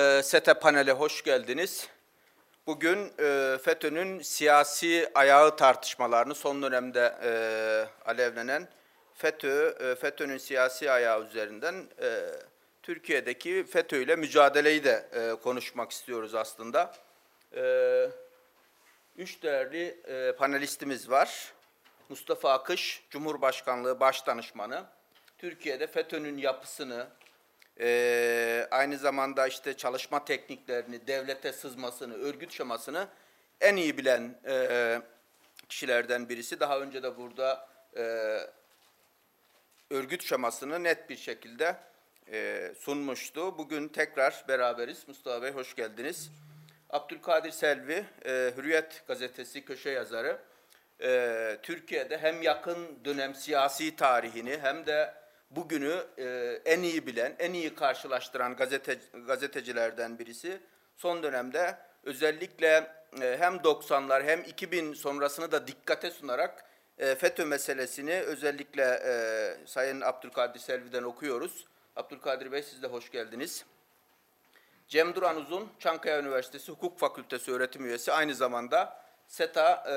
Ee, SETE panele hoş geldiniz. Bugün e, FETÖ'nün siyasi ayağı tartışmalarını son dönemde e, alevlenen FETÖ, e, FETÖ'nün siyasi ayağı üzerinden Türkiye'deki FETÖ ile mücadeleyi de konuşmak istiyoruz aslında. Üç değerli panelistimiz var. Mustafa Akış, Cumhurbaşkanlığı Başdanışmanı. Türkiye'de FETÖ'nün yapısını, ee, aynı zamanda işte çalışma tekniklerini, devlete sızmasını, örgüt şemasını en iyi bilen e, kişilerden birisi. Daha önce de burada e, örgüt şemasını net bir şekilde e, sunmuştu. Bugün tekrar beraberiz. Mustafa Bey hoş geldiniz. Abdülkadir Selvi, e, Hürriyet gazetesi köşe yazarı. E, Türkiye'de hem yakın dönem siyasi tarihini hem de bugünü e, en iyi bilen, en iyi karşılaştıran gazete, gazetecilerden birisi. Son dönemde özellikle e, hem 90'lar hem 2000 sonrasını da dikkate sunarak e, FETÖ meselesini özellikle e, Sayın Abdülkadir Selvi'den okuyoruz. Abdülkadir Bey siz de hoş geldiniz. Cem Duran Uzun, Çankaya Üniversitesi Hukuk Fakültesi öğretim üyesi, aynı zamanda SETA e,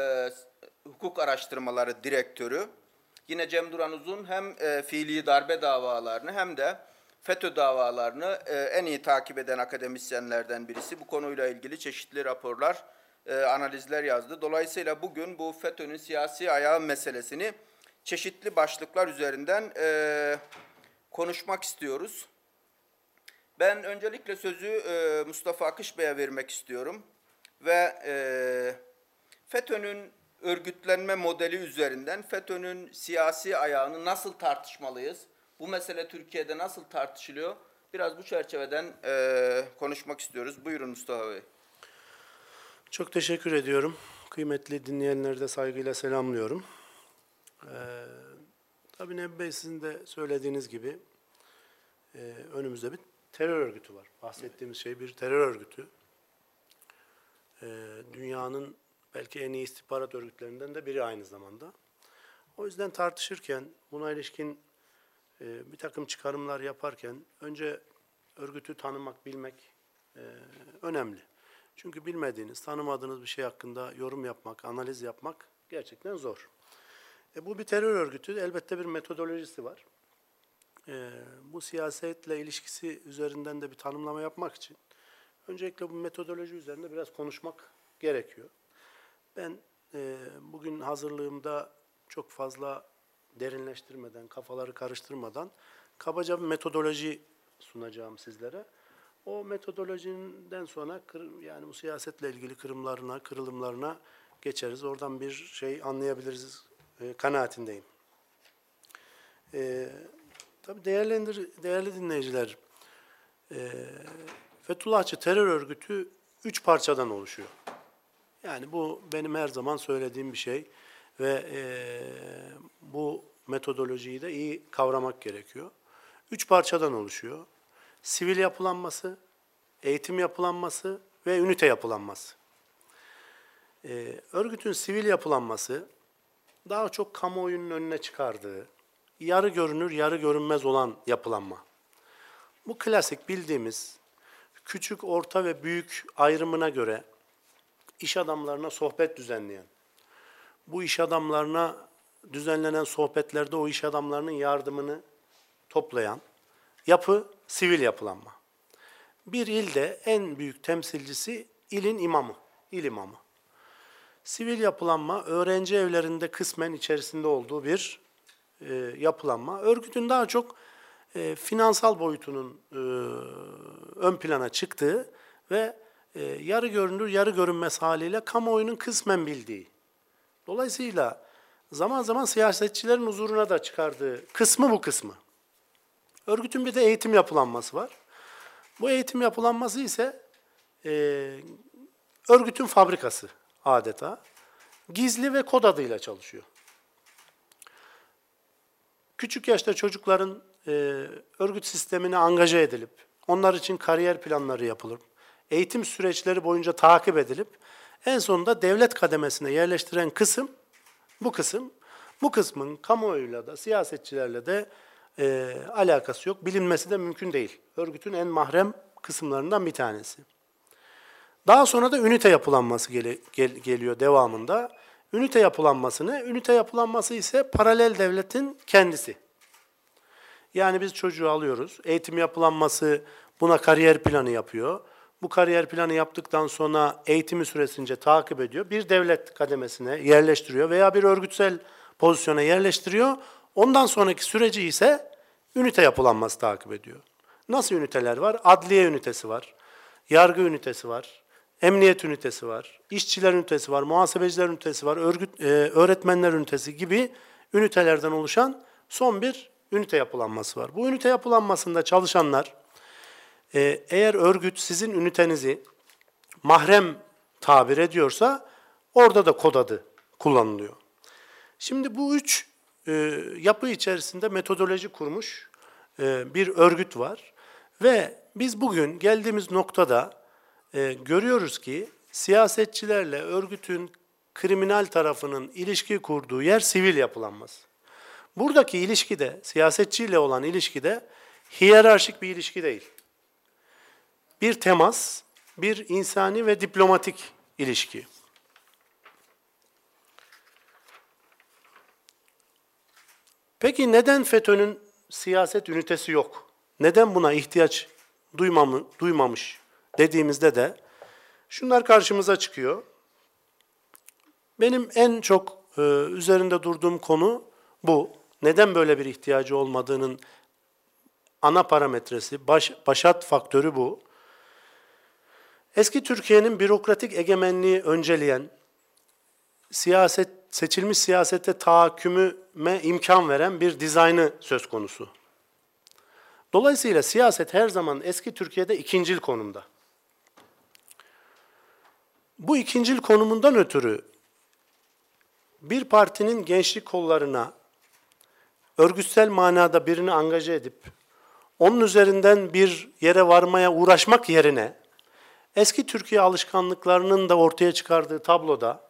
Hukuk Araştırmaları Direktörü. Yine Cem Duran Uzun hem e, fiili darbe davalarını hem de FETÖ davalarını e, en iyi takip eden akademisyenlerden birisi. Bu konuyla ilgili çeşitli raporlar, e, analizler yazdı. Dolayısıyla bugün bu FETÖ'nün siyasi ayağı meselesini çeşitli başlıklar üzerinden e, konuşmak istiyoruz. Ben öncelikle sözü e, Mustafa Akış Bey'e vermek istiyorum ve e, FETÖ'nün örgütlenme modeli üzerinden FETÖ'nün siyasi ayağını nasıl tartışmalıyız? Bu mesele Türkiye'de nasıl tartışılıyor? Biraz bu çerçeveden e, konuşmak istiyoruz. Buyurun Mustafa Bey. Çok teşekkür ediyorum. Kıymetli dinleyenleri de saygıyla selamlıyorum. Ee, tabii Nebi Bey sizin de söylediğiniz gibi e, önümüzde bir terör örgütü var. Bahsettiğimiz şey bir terör örgütü. Ee, dünyanın belki en iyi istihbarat örgütlerinden de biri aynı zamanda. O yüzden tartışırken, buna ilişkin e, bir takım çıkarımlar yaparken önce örgütü tanımak, bilmek e, önemli. Çünkü bilmediğiniz, tanımadığınız bir şey hakkında yorum yapmak, analiz yapmak gerçekten zor. E, bu bir terör örgütü, elbette bir metodolojisi var. E, bu siyasetle ilişkisi üzerinden de bir tanımlama yapmak için öncelikle bu metodoloji üzerinde biraz konuşmak gerekiyor. Ben e, bugün hazırlığımda çok fazla derinleştirmeden, kafaları karıştırmadan kabaca bir metodoloji sunacağım sizlere. O metodolojiden sonra kır, yani bu siyasetle ilgili kırımlarına, kırılımlarına geçeriz. Oradan bir şey anlayabiliriz e, kanaatindeyim. E, tabii değerlendir, değerli dinleyiciler, e, Fethullahçı terör örgütü üç parçadan oluşuyor. Yani bu benim her zaman söylediğim bir şey ve e, bu metodolojiyi de iyi kavramak gerekiyor. Üç parçadan oluşuyor. Sivil yapılanması, eğitim yapılanması ve ünite yapılanması. E, örgütün sivil yapılanması daha çok kamuoyunun önüne çıkardığı, yarı görünür, yarı görünmez olan yapılanma. Bu klasik bildiğimiz küçük, orta ve büyük ayrımına göre iş adamlarına sohbet düzenleyen, bu iş adamlarına düzenlenen sohbetlerde o iş adamlarının yardımını toplayan yapı sivil yapılanma. Bir ilde en büyük temsilcisi ilin imamı, il imamı. Sivil yapılanma öğrenci evlerinde kısmen içerisinde olduğu bir e, yapılanma. Örgütün daha çok e, finansal boyutunun e, ön plana çıktığı ve e, yarı görünür, yarı görünmez haliyle kamuoyunun kısmen bildiği. Dolayısıyla zaman zaman siyasetçilerin huzuruna da çıkardığı kısmı bu kısmı. Örgütün bir de eğitim yapılanması var. Bu eğitim yapılanması ise e, örgütün fabrikası adeta. Gizli ve kod adıyla çalışıyor. Küçük yaşta çocukların e, örgüt sistemine angaje edilip, onlar için kariyer planları yapılır eğitim süreçleri boyunca takip edilip en sonunda devlet kademesine yerleştiren kısım bu kısım. Bu kısmın kamuoyuyla da siyasetçilerle de e, alakası yok. Bilinmesi de mümkün değil. Örgütün en mahrem kısımlarından bir tanesi. Daha sonra da ünite yapılanması gele- gel- geliyor devamında. Ünite yapılanması ne? Ünite yapılanması ise paralel devletin kendisi. Yani biz çocuğu alıyoruz. Eğitim yapılanması buna kariyer planı yapıyor. Bu kariyer planı yaptıktan sonra eğitimi süresince takip ediyor. Bir devlet kademesine yerleştiriyor veya bir örgütsel pozisyona yerleştiriyor. Ondan sonraki süreci ise ünite yapılanması takip ediyor. Nasıl üniteler var? Adliye ünitesi var. Yargı ünitesi var. Emniyet ünitesi var. işçiler ünitesi var. Muhasebeciler ünitesi var. Örgüt, e, öğretmenler ünitesi gibi ünitelerden oluşan son bir ünite yapılanması var. Bu ünite yapılanmasında çalışanlar e, eğer örgüt sizin ünitenizi mahrem tabir ediyorsa orada da kod adı kullanılıyor. Şimdi bu üç e, yapı içerisinde metodoloji kurmuş e, bir örgüt var ve biz bugün geldiğimiz noktada e, görüyoruz ki siyasetçilerle örgütün kriminal tarafının ilişki kurduğu yer sivil yapılanması. Buradaki ilişkide, siyasetçiyle olan ilişkide hiyerarşik bir ilişki değil. Bir temas, bir insani ve diplomatik ilişki. Peki neden FETÖ'nün siyaset ünitesi yok? Neden buna ihtiyaç duymamı, duymamış dediğimizde de şunlar karşımıza çıkıyor. Benim en çok e, üzerinde durduğum konu bu. Neden böyle bir ihtiyacı olmadığının ana parametresi, baş, başat faktörü bu. Eski Türkiye'nin bürokratik egemenliği önceleyen, siyaset seçilmiş siyasete tahakkümüme imkan veren bir dizaynı söz konusu. Dolayısıyla siyaset her zaman eski Türkiye'de ikincil konumda. Bu ikincil konumundan ötürü bir partinin gençlik kollarına örgütsel manada birini angaje edip onun üzerinden bir yere varmaya uğraşmak yerine eski Türkiye alışkanlıklarının da ortaya çıkardığı tabloda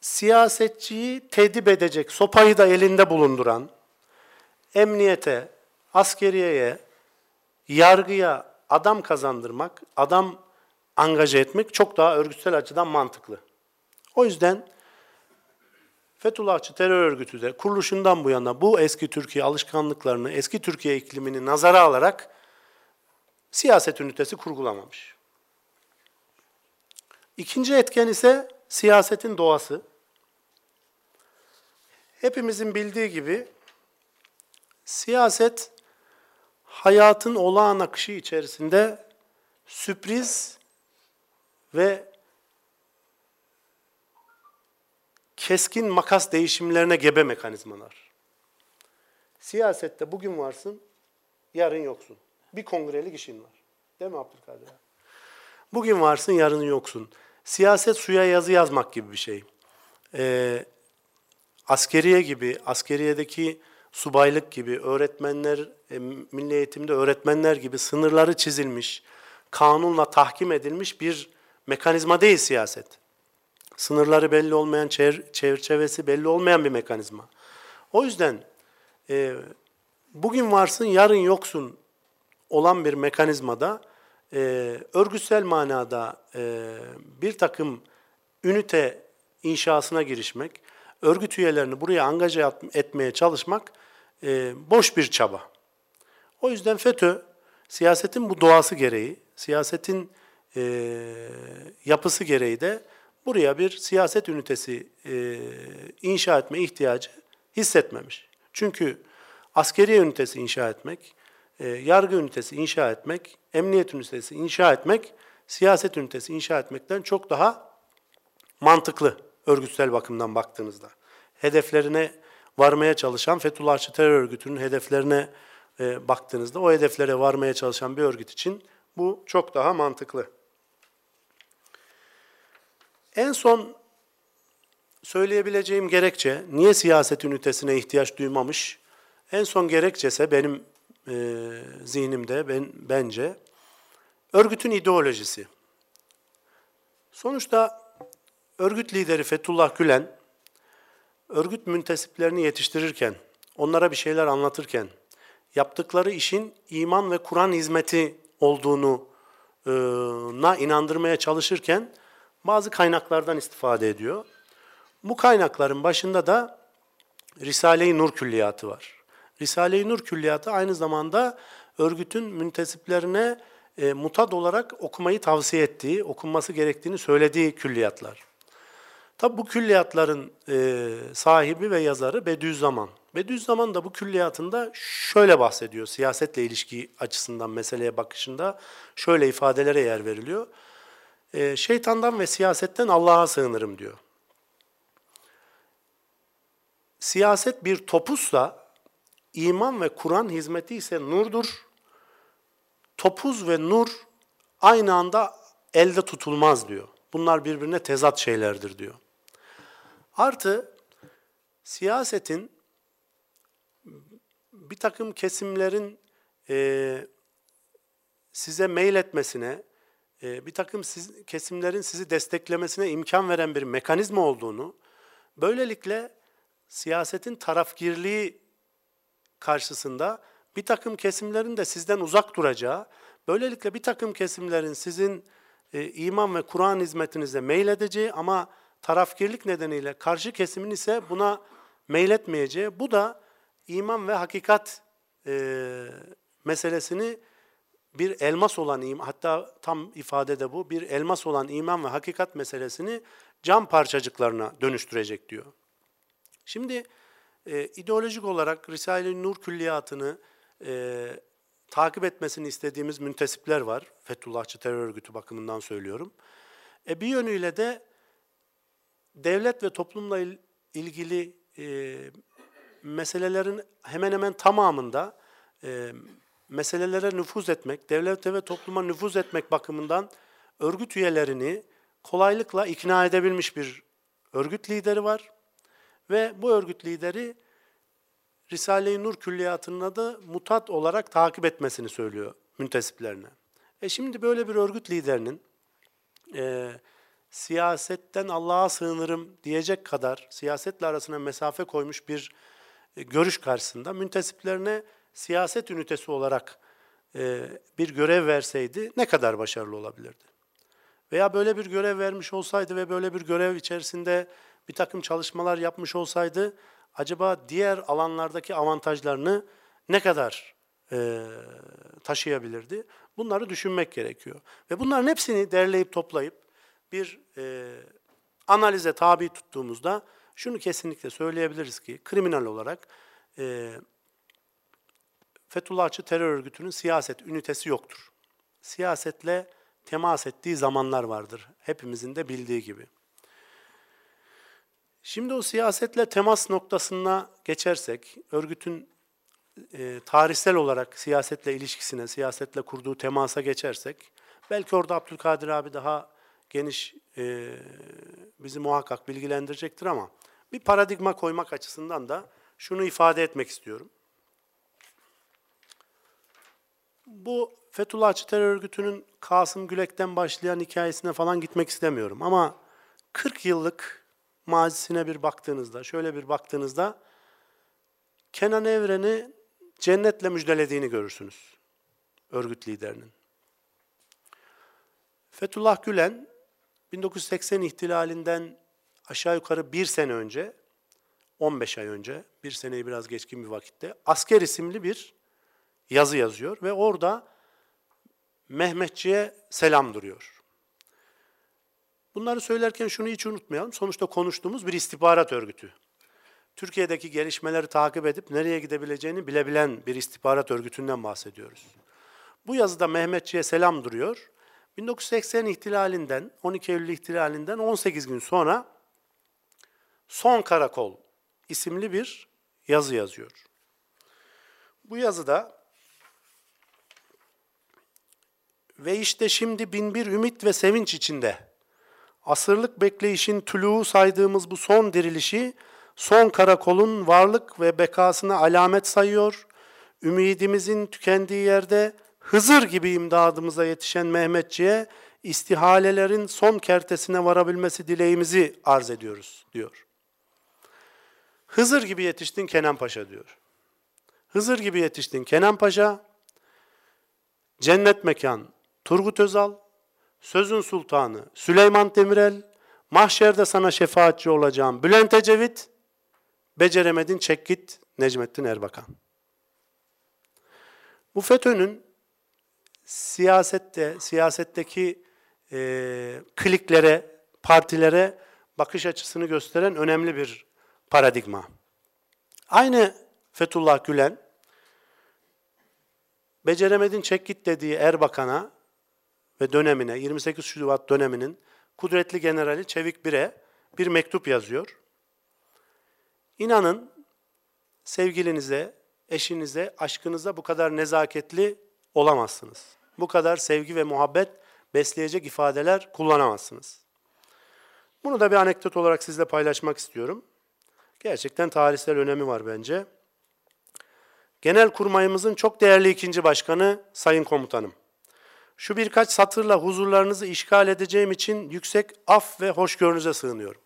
siyasetçiyi tedip edecek, sopayı da elinde bulunduran, emniyete, askeriyeye, yargıya adam kazandırmak, adam angaje etmek çok daha örgütsel açıdan mantıklı. O yüzden Fethullahçı terör örgütü de kuruluşundan bu yana bu eski Türkiye alışkanlıklarını, eski Türkiye iklimini nazara alarak siyaset ünitesi kurgulamamış. İkinci etken ise siyasetin doğası. Hepimizin bildiği gibi siyaset hayatın olağan akışı içerisinde sürpriz ve keskin makas değişimlerine gebe mekanizmalar. Siyasette bugün varsın, yarın yoksun. Bir kongrelik işin var. Değil mi Abdülkadir? Bugün varsın, yarın yoksun. Siyaset suya yazı yazmak gibi bir şey. Ee, askeriye gibi, askeriyedeki subaylık gibi, öğretmenler, e, milli eğitimde öğretmenler gibi sınırları çizilmiş, kanunla tahkim edilmiş bir mekanizma değil siyaset. Sınırları belli olmayan, çerçevesi belli olmayan bir mekanizma. O yüzden e, bugün varsın, yarın yoksun olan bir mekanizmada e, örgütsel manada e, bir takım ünite inşasına girişmek, örgüt üyelerini buraya angaje etmeye çalışmak e, boş bir çaba. O yüzden FETÖ, siyasetin bu doğası gereği, siyasetin e, yapısı gereği de buraya bir siyaset ünitesi e, inşa etme ihtiyacı hissetmemiş. Çünkü askeri ünitesi inşa etmek, e, yargı ünitesi inşa etmek, emniyet ünitesi inşa etmek, siyaset ünitesi inşa etmekten çok daha mantıklı örgütsel bakımdan baktığınızda. Hedeflerine varmaya çalışan Fethullahçı terör örgütünün hedeflerine e, baktığınızda o hedeflere varmaya çalışan bir örgüt için bu çok daha mantıklı. En son söyleyebileceğim gerekçe, niye siyaset ünitesine ihtiyaç duymamış? En son gerekçese benim e, zihnimde, ben, bence, örgütün ideolojisi. Sonuçta örgüt lideri Fethullah Gülen, örgüt müntesiplerini yetiştirirken, onlara bir şeyler anlatırken yaptıkları işin iman ve Kur'an hizmeti olduğunu e, na inandırmaya çalışırken bazı kaynaklardan istifade ediyor. Bu kaynakların başında da Risale-i Nur Külliyatı var. Risale-i Nur Külliyatı aynı zamanda örgütün müntesiplerine e, mutad olarak okumayı tavsiye ettiği, okunması gerektiğini söylediği külliyatlar. Tabi bu külliyatların e, sahibi ve yazarı Bediüzzaman. Bediüzzaman da bu külliyatında şöyle bahsediyor, siyasetle ilişki açısından meseleye bakışında şöyle ifadelere yer veriliyor. E, şeytandan ve siyasetten Allah'a sığınırım diyor. Siyaset bir topuzsa, iman ve Kur'an hizmeti ise nurdur. Topuz ve nur aynı anda elde tutulmaz diyor. Bunlar birbirine tezat şeylerdir diyor. Artı siyasetin bir takım kesimlerin e, size mail etmesine, e, bir takım kesimlerin sizi desteklemesine imkan veren bir mekanizma olduğunu, böylelikle siyasetin tarafgirliği karşısında bir takım kesimlerin de sizden uzak duracağı, böylelikle bir takım kesimlerin sizin e, iman ve Kur'an hizmetinize meyledeceği ama tarafgirlik nedeniyle karşı kesimin ise buna meyletmeyeceği, bu da iman ve hakikat e, meselesini bir elmas olan iman, hatta tam ifade de bu, bir elmas olan iman ve hakikat meselesini cam parçacıklarına dönüştürecek diyor. Şimdi e, ideolojik olarak Risale-i Nur külliyatını e, takip etmesini istediğimiz müntesipler var. Fethullahçı terör örgütü bakımından söylüyorum. E, bir yönüyle de devlet ve toplumla il, ilgili e, meselelerin hemen hemen tamamında e, meselelere nüfuz etmek, devlete ve topluma nüfuz etmek bakımından örgüt üyelerini kolaylıkla ikna edebilmiş bir örgüt lideri var. Ve bu örgüt lideri Risale-i Nur külliyatının adı mutat olarak takip etmesini söylüyor müntesiplerine. E şimdi böyle bir örgüt liderinin e, siyasetten Allah'a sığınırım diyecek kadar siyasetle arasına mesafe koymuş bir e, görüş karşısında müntesiplerine siyaset ünitesi olarak e, bir görev verseydi ne kadar başarılı olabilirdi? Veya böyle bir görev vermiş olsaydı ve böyle bir görev içerisinde bir takım çalışmalar yapmış olsaydı acaba diğer alanlardaki avantajlarını ne kadar e, taşıyabilirdi? Bunları düşünmek gerekiyor. Ve bunların hepsini derleyip toplayıp bir e, analize tabi tuttuğumuzda şunu kesinlikle söyleyebiliriz ki kriminal olarak e, Fethullahçı terör örgütünün siyaset ünitesi yoktur. Siyasetle temas ettiği zamanlar vardır. Hepimizin de bildiği gibi. Şimdi o siyasetle temas noktasına geçersek, örgütün e, tarihsel olarak siyasetle ilişkisine, siyasetle kurduğu temasa geçersek, belki orada Abdülkadir abi daha geniş e, bizi muhakkak bilgilendirecektir ama bir paradigma koymak açısından da şunu ifade etmek istiyorum. Bu Fethullahçı terör örgütünün Kasım Gülek'ten başlayan hikayesine falan gitmek istemiyorum ama 40 yıllık mazisine bir baktığınızda, şöyle bir baktığınızda Kenan Evren'i cennetle müjdelediğini görürsünüz örgüt liderinin. Fethullah Gülen 1980 ihtilalinden aşağı yukarı bir sene önce, 15 ay önce, bir seneyi biraz geçkin bir vakitte Asker isimli bir yazı yazıyor ve orada Mehmetçi'ye selam duruyor. Bunları söylerken şunu hiç unutmayalım. Sonuçta konuştuğumuz bir istihbarat örgütü. Türkiye'deki gelişmeleri takip edip nereye gidebileceğini bilebilen bir istihbarat örgütünden bahsediyoruz. Bu yazıda Mehmetçi'ye selam duruyor. 1980 ihtilalinden, 12 Eylül ihtilalinden 18 gün sonra Son Karakol isimli bir yazı yazıyor. Bu yazıda ve işte şimdi bin bir ümit ve sevinç içinde asırlık bekleyişin tülû saydığımız bu son dirilişi son karakolun varlık ve bekasına alamet sayıyor. Ümidimizin tükendiği yerde Hızır gibi imdadımıza yetişen Mehmetçiğe istihalelerin son kertesine varabilmesi dileğimizi arz ediyoruz diyor. Hızır gibi yetiştin Kenan Paşa diyor. Hızır gibi yetiştin Kenan Paşa, cennet mekan Turgut Özal, sözün sultanı Süleyman Demirel, mahşerde sana şefaatçi olacağım Bülent Ecevit, beceremedin çek git Necmettin Erbakan. Bu FETÖ'nün siyasette, siyasetteki e, kliklere, partilere bakış açısını gösteren önemli bir paradigma. Aynı Fethullah Gülen, beceremedin çek git dediği Erbakan'a ve dönemine, 28 Şubat döneminin kudretli generali Çevik Bir'e bir mektup yazıyor. İnanın sevgilinize, eşinize, aşkınıza bu kadar nezaketli olamazsınız. Bu kadar sevgi ve muhabbet besleyecek ifadeler kullanamazsınız. Bunu da bir anekdot olarak sizle paylaşmak istiyorum. Gerçekten tarihsel önemi var bence. Genel kurmayımızın çok değerli ikinci başkanı Sayın Komutanım. Şu birkaç satırla huzurlarınızı işgal edeceğim için yüksek af ve hoşgörünüze sığınıyorum.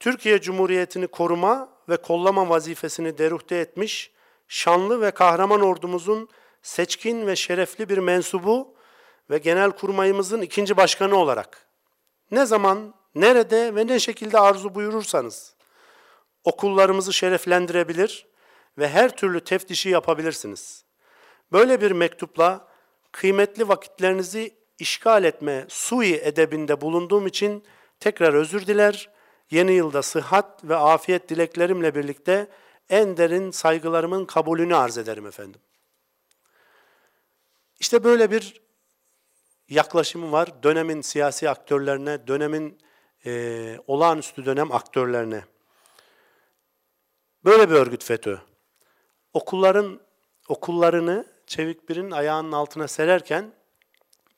Türkiye Cumhuriyeti'ni koruma ve kollama vazifesini deruhte etmiş, şanlı ve kahraman ordumuzun seçkin ve şerefli bir mensubu ve genel kurmayımızın ikinci başkanı olarak ne zaman, nerede ve ne şekilde arzu buyurursanız okullarımızı şereflendirebilir ve her türlü teftişi yapabilirsiniz. Böyle bir mektupla kıymetli vakitlerinizi işgal etme sui edebinde bulunduğum için tekrar özür diler. Yeni yılda sıhhat ve afiyet dileklerimle birlikte en derin saygılarımın kabulünü arz ederim efendim. İşte böyle bir yaklaşımı var dönemin siyasi aktörlerine, dönemin e, olağanüstü dönem aktörlerine. Böyle bir örgüt FETÖ. Okulların okullarını Çevik Bir'in ayağının altına sererken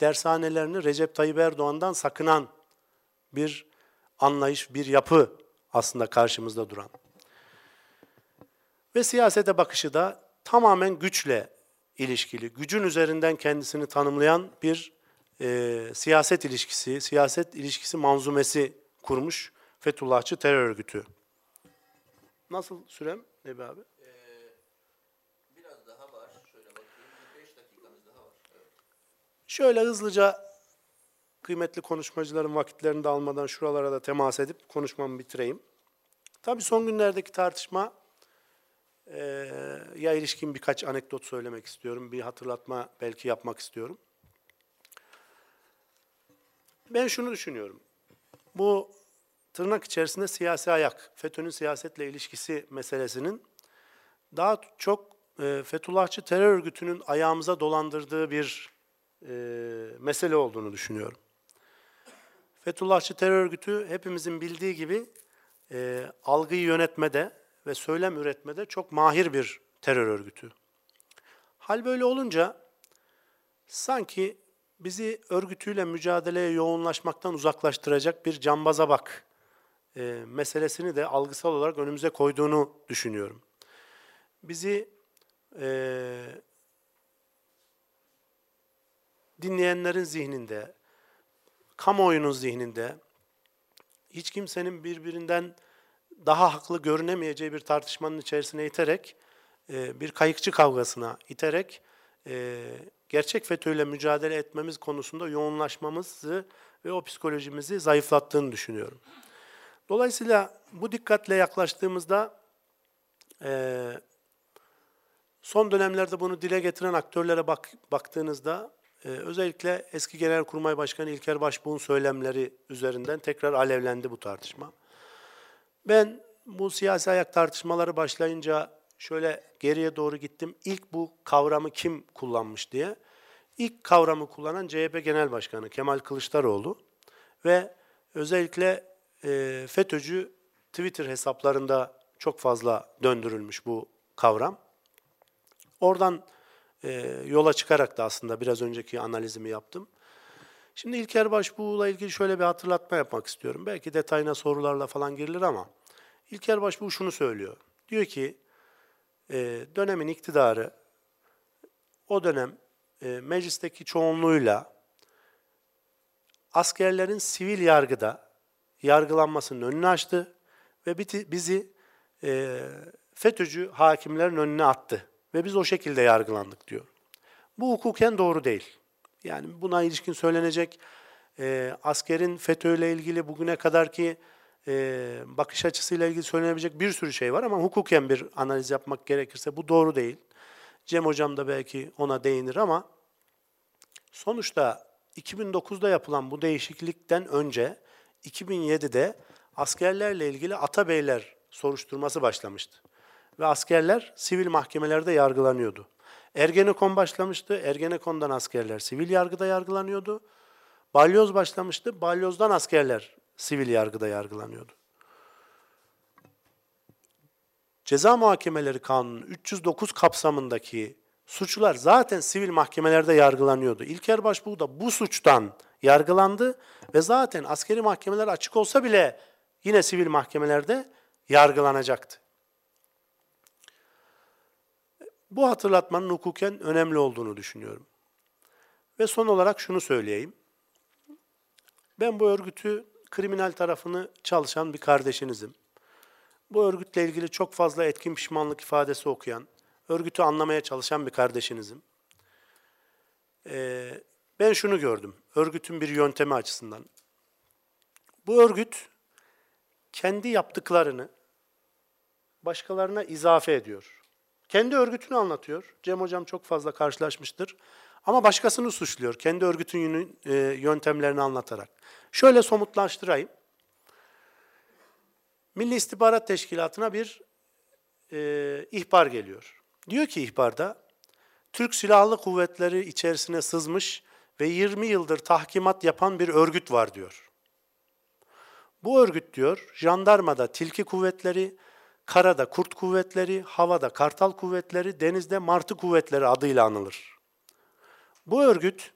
dershanelerini Recep Tayyip Erdoğan'dan sakınan bir anlayış, bir yapı aslında karşımızda duran. Ve siyasete bakışı da tamamen güçle ilişkili, gücün üzerinden kendisini tanımlayan bir e, siyaset ilişkisi, siyaset ilişkisi manzumesi kurmuş Fethullahçı terör örgütü. Nasıl sürem Nebi abi? Biraz daha var. Şöyle bakayım. 5 dakikamız daha var. Evet. Şöyle hızlıca kıymetli konuşmacıların vakitlerini de almadan şuralara da temas edip konuşmamı bitireyim. Tabii son günlerdeki tartışma e, ya ilişkin birkaç anekdot söylemek istiyorum. Bir hatırlatma belki yapmak istiyorum. Ben şunu düşünüyorum. Bu tırnak içerisinde siyasi ayak, FETÖ'nün siyasetle ilişkisi meselesinin daha çok e, Fethullahçı terör örgütünün ayağımıza dolandırdığı bir e, mesele olduğunu düşünüyorum. Fethullahçı terör örgütü hepimizin bildiği gibi e, algıyı yönetmede ve söylem üretmede çok mahir bir terör örgütü. Hal böyle olunca sanki bizi örgütüyle mücadeleye yoğunlaşmaktan uzaklaştıracak bir cambaza bak e, meselesini de algısal olarak önümüze koyduğunu düşünüyorum. Bizi e, dinleyenlerin zihninde, kamuoyunun zihninde hiç kimsenin birbirinden daha haklı görünemeyeceği bir tartışmanın içerisine iterek, e, bir kayıkçı kavgasına iterek e, gerçek FETÖ'yle mücadele etmemiz konusunda yoğunlaşmamızı ve o psikolojimizi zayıflattığını düşünüyorum. Dolayısıyla bu dikkatle yaklaştığımızda e, son dönemlerde bunu dile getiren aktörlere bak, baktığınızda e, özellikle eski Genelkurmay Başkanı İlker Başbuğ'un söylemleri üzerinden tekrar alevlendi bu tartışma. Ben bu siyasi ayak tartışmaları başlayınca şöyle geriye doğru gittim. İlk bu kavramı kim kullanmış diye. İlk kavramı kullanan CHP Genel Başkanı Kemal Kılıçdaroğlu ve özellikle e, FETÖ'cü Twitter hesaplarında çok fazla döndürülmüş bu kavram. Oradan e, yola çıkarak da aslında biraz önceki analizimi yaptım. Şimdi İlker Başbuğ'la ilgili şöyle bir hatırlatma yapmak istiyorum. Belki detayına sorularla falan girilir ama İlker Başbuğ şunu söylüyor. Diyor ki e, dönemin iktidarı o dönem e, meclisteki çoğunluğuyla askerlerin sivil yargıda yargılanmasının önünü açtı ve bizi e, FETÖ'cü hakimlerin önüne attı. Ve biz o şekilde yargılandık diyor. Bu hukuken doğru değil. Yani buna ilişkin söylenecek e, askerin FETÖ ile ilgili bugüne kadarki e, bakış açısıyla ilgili söylenebilecek bir sürü şey var ama hukuken bir analiz yapmak gerekirse bu doğru değil. Cem Hocam da belki ona değinir ama sonuçta 2009'da yapılan bu değişiklikten önce 2007'de askerlerle ilgili Atabeyler soruşturması başlamıştı. Ve askerler sivil mahkemelerde yargılanıyordu. Ergenekon başlamıştı. Ergenekon'dan askerler sivil yargıda yargılanıyordu. Balyoz başlamıştı. Balyoz'dan askerler sivil yargıda yargılanıyordu. Ceza Muhakemeleri Kanunu 309 kapsamındaki suçlular zaten sivil mahkemelerde yargılanıyordu. İlker Başbuğ da bu suçtan yargılandı ve zaten askeri mahkemeler açık olsa bile yine sivil mahkemelerde yargılanacaktı. Bu hatırlatmanın hukuken önemli olduğunu düşünüyorum. Ve son olarak şunu söyleyeyim. Ben bu örgütü kriminal tarafını çalışan bir kardeşinizim. Bu örgütle ilgili çok fazla etkin pişmanlık ifadesi okuyan, örgütü anlamaya çalışan bir kardeşinizim. Ee, ben şunu gördüm, örgütün bir yöntemi açısından. Bu örgüt kendi yaptıklarını başkalarına izafe ediyor. Kendi örgütünü anlatıyor. Cem Hocam çok fazla karşılaşmıştır. Ama başkasını suçluyor. Kendi örgütün e, yöntemlerini anlatarak. Şöyle somutlaştırayım. Milli İstihbarat Teşkilatı'na bir e, ihbar geliyor. Diyor ki ihbarda, Türk Silahlı Kuvvetleri içerisine sızmış ve 20 yıldır tahkimat yapan bir örgüt var diyor. Bu örgüt diyor, jandarmada tilki kuvvetleri, karada kurt kuvvetleri, havada kartal kuvvetleri, denizde martı kuvvetleri adıyla anılır. Bu örgüt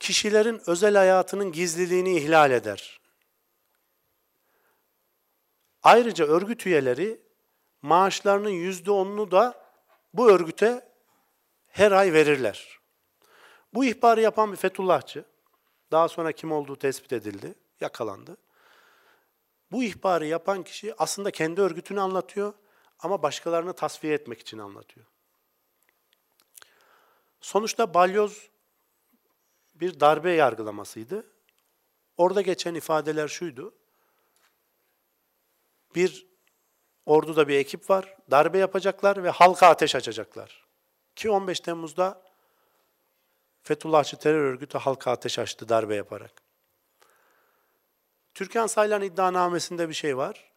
kişilerin özel hayatının gizliliğini ihlal eder. Ayrıca örgüt üyeleri maaşlarının yüzde onunu da bu örgüte her ay verirler. Bu ihbarı yapan bir Fethullahçı, daha sonra kim olduğu tespit edildi, yakalandı. Bu ihbarı yapan kişi aslında kendi örgütünü anlatıyor ama başkalarını tasfiye etmek için anlatıyor. Sonuçta balyoz bir darbe yargılamasıydı. Orada geçen ifadeler şuydu. Bir orduda bir ekip var, darbe yapacaklar ve halka ateş açacaklar. Ki 15 Temmuz'da Fethullahçı terör örgütü halka ateş açtı darbe yaparak. Türkan Saylan iddianamesinde bir şey var.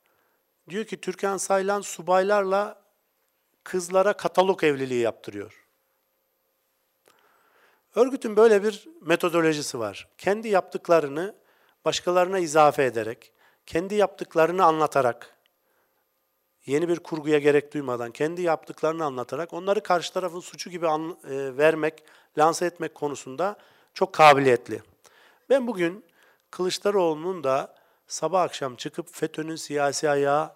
Diyor ki Türkan Saylan subaylarla kızlara katalog evliliği yaptırıyor. Örgütün böyle bir metodolojisi var. Kendi yaptıklarını başkalarına izafe ederek, kendi yaptıklarını anlatarak, yeni bir kurguya gerek duymadan, kendi yaptıklarını anlatarak onları karşı tarafın suçu gibi an, e, vermek, lanse etmek konusunda çok kabiliyetli. Ben bugün Kılıçdaroğlu'nun da sabah akşam çıkıp FETÖ'nün siyasi ayağı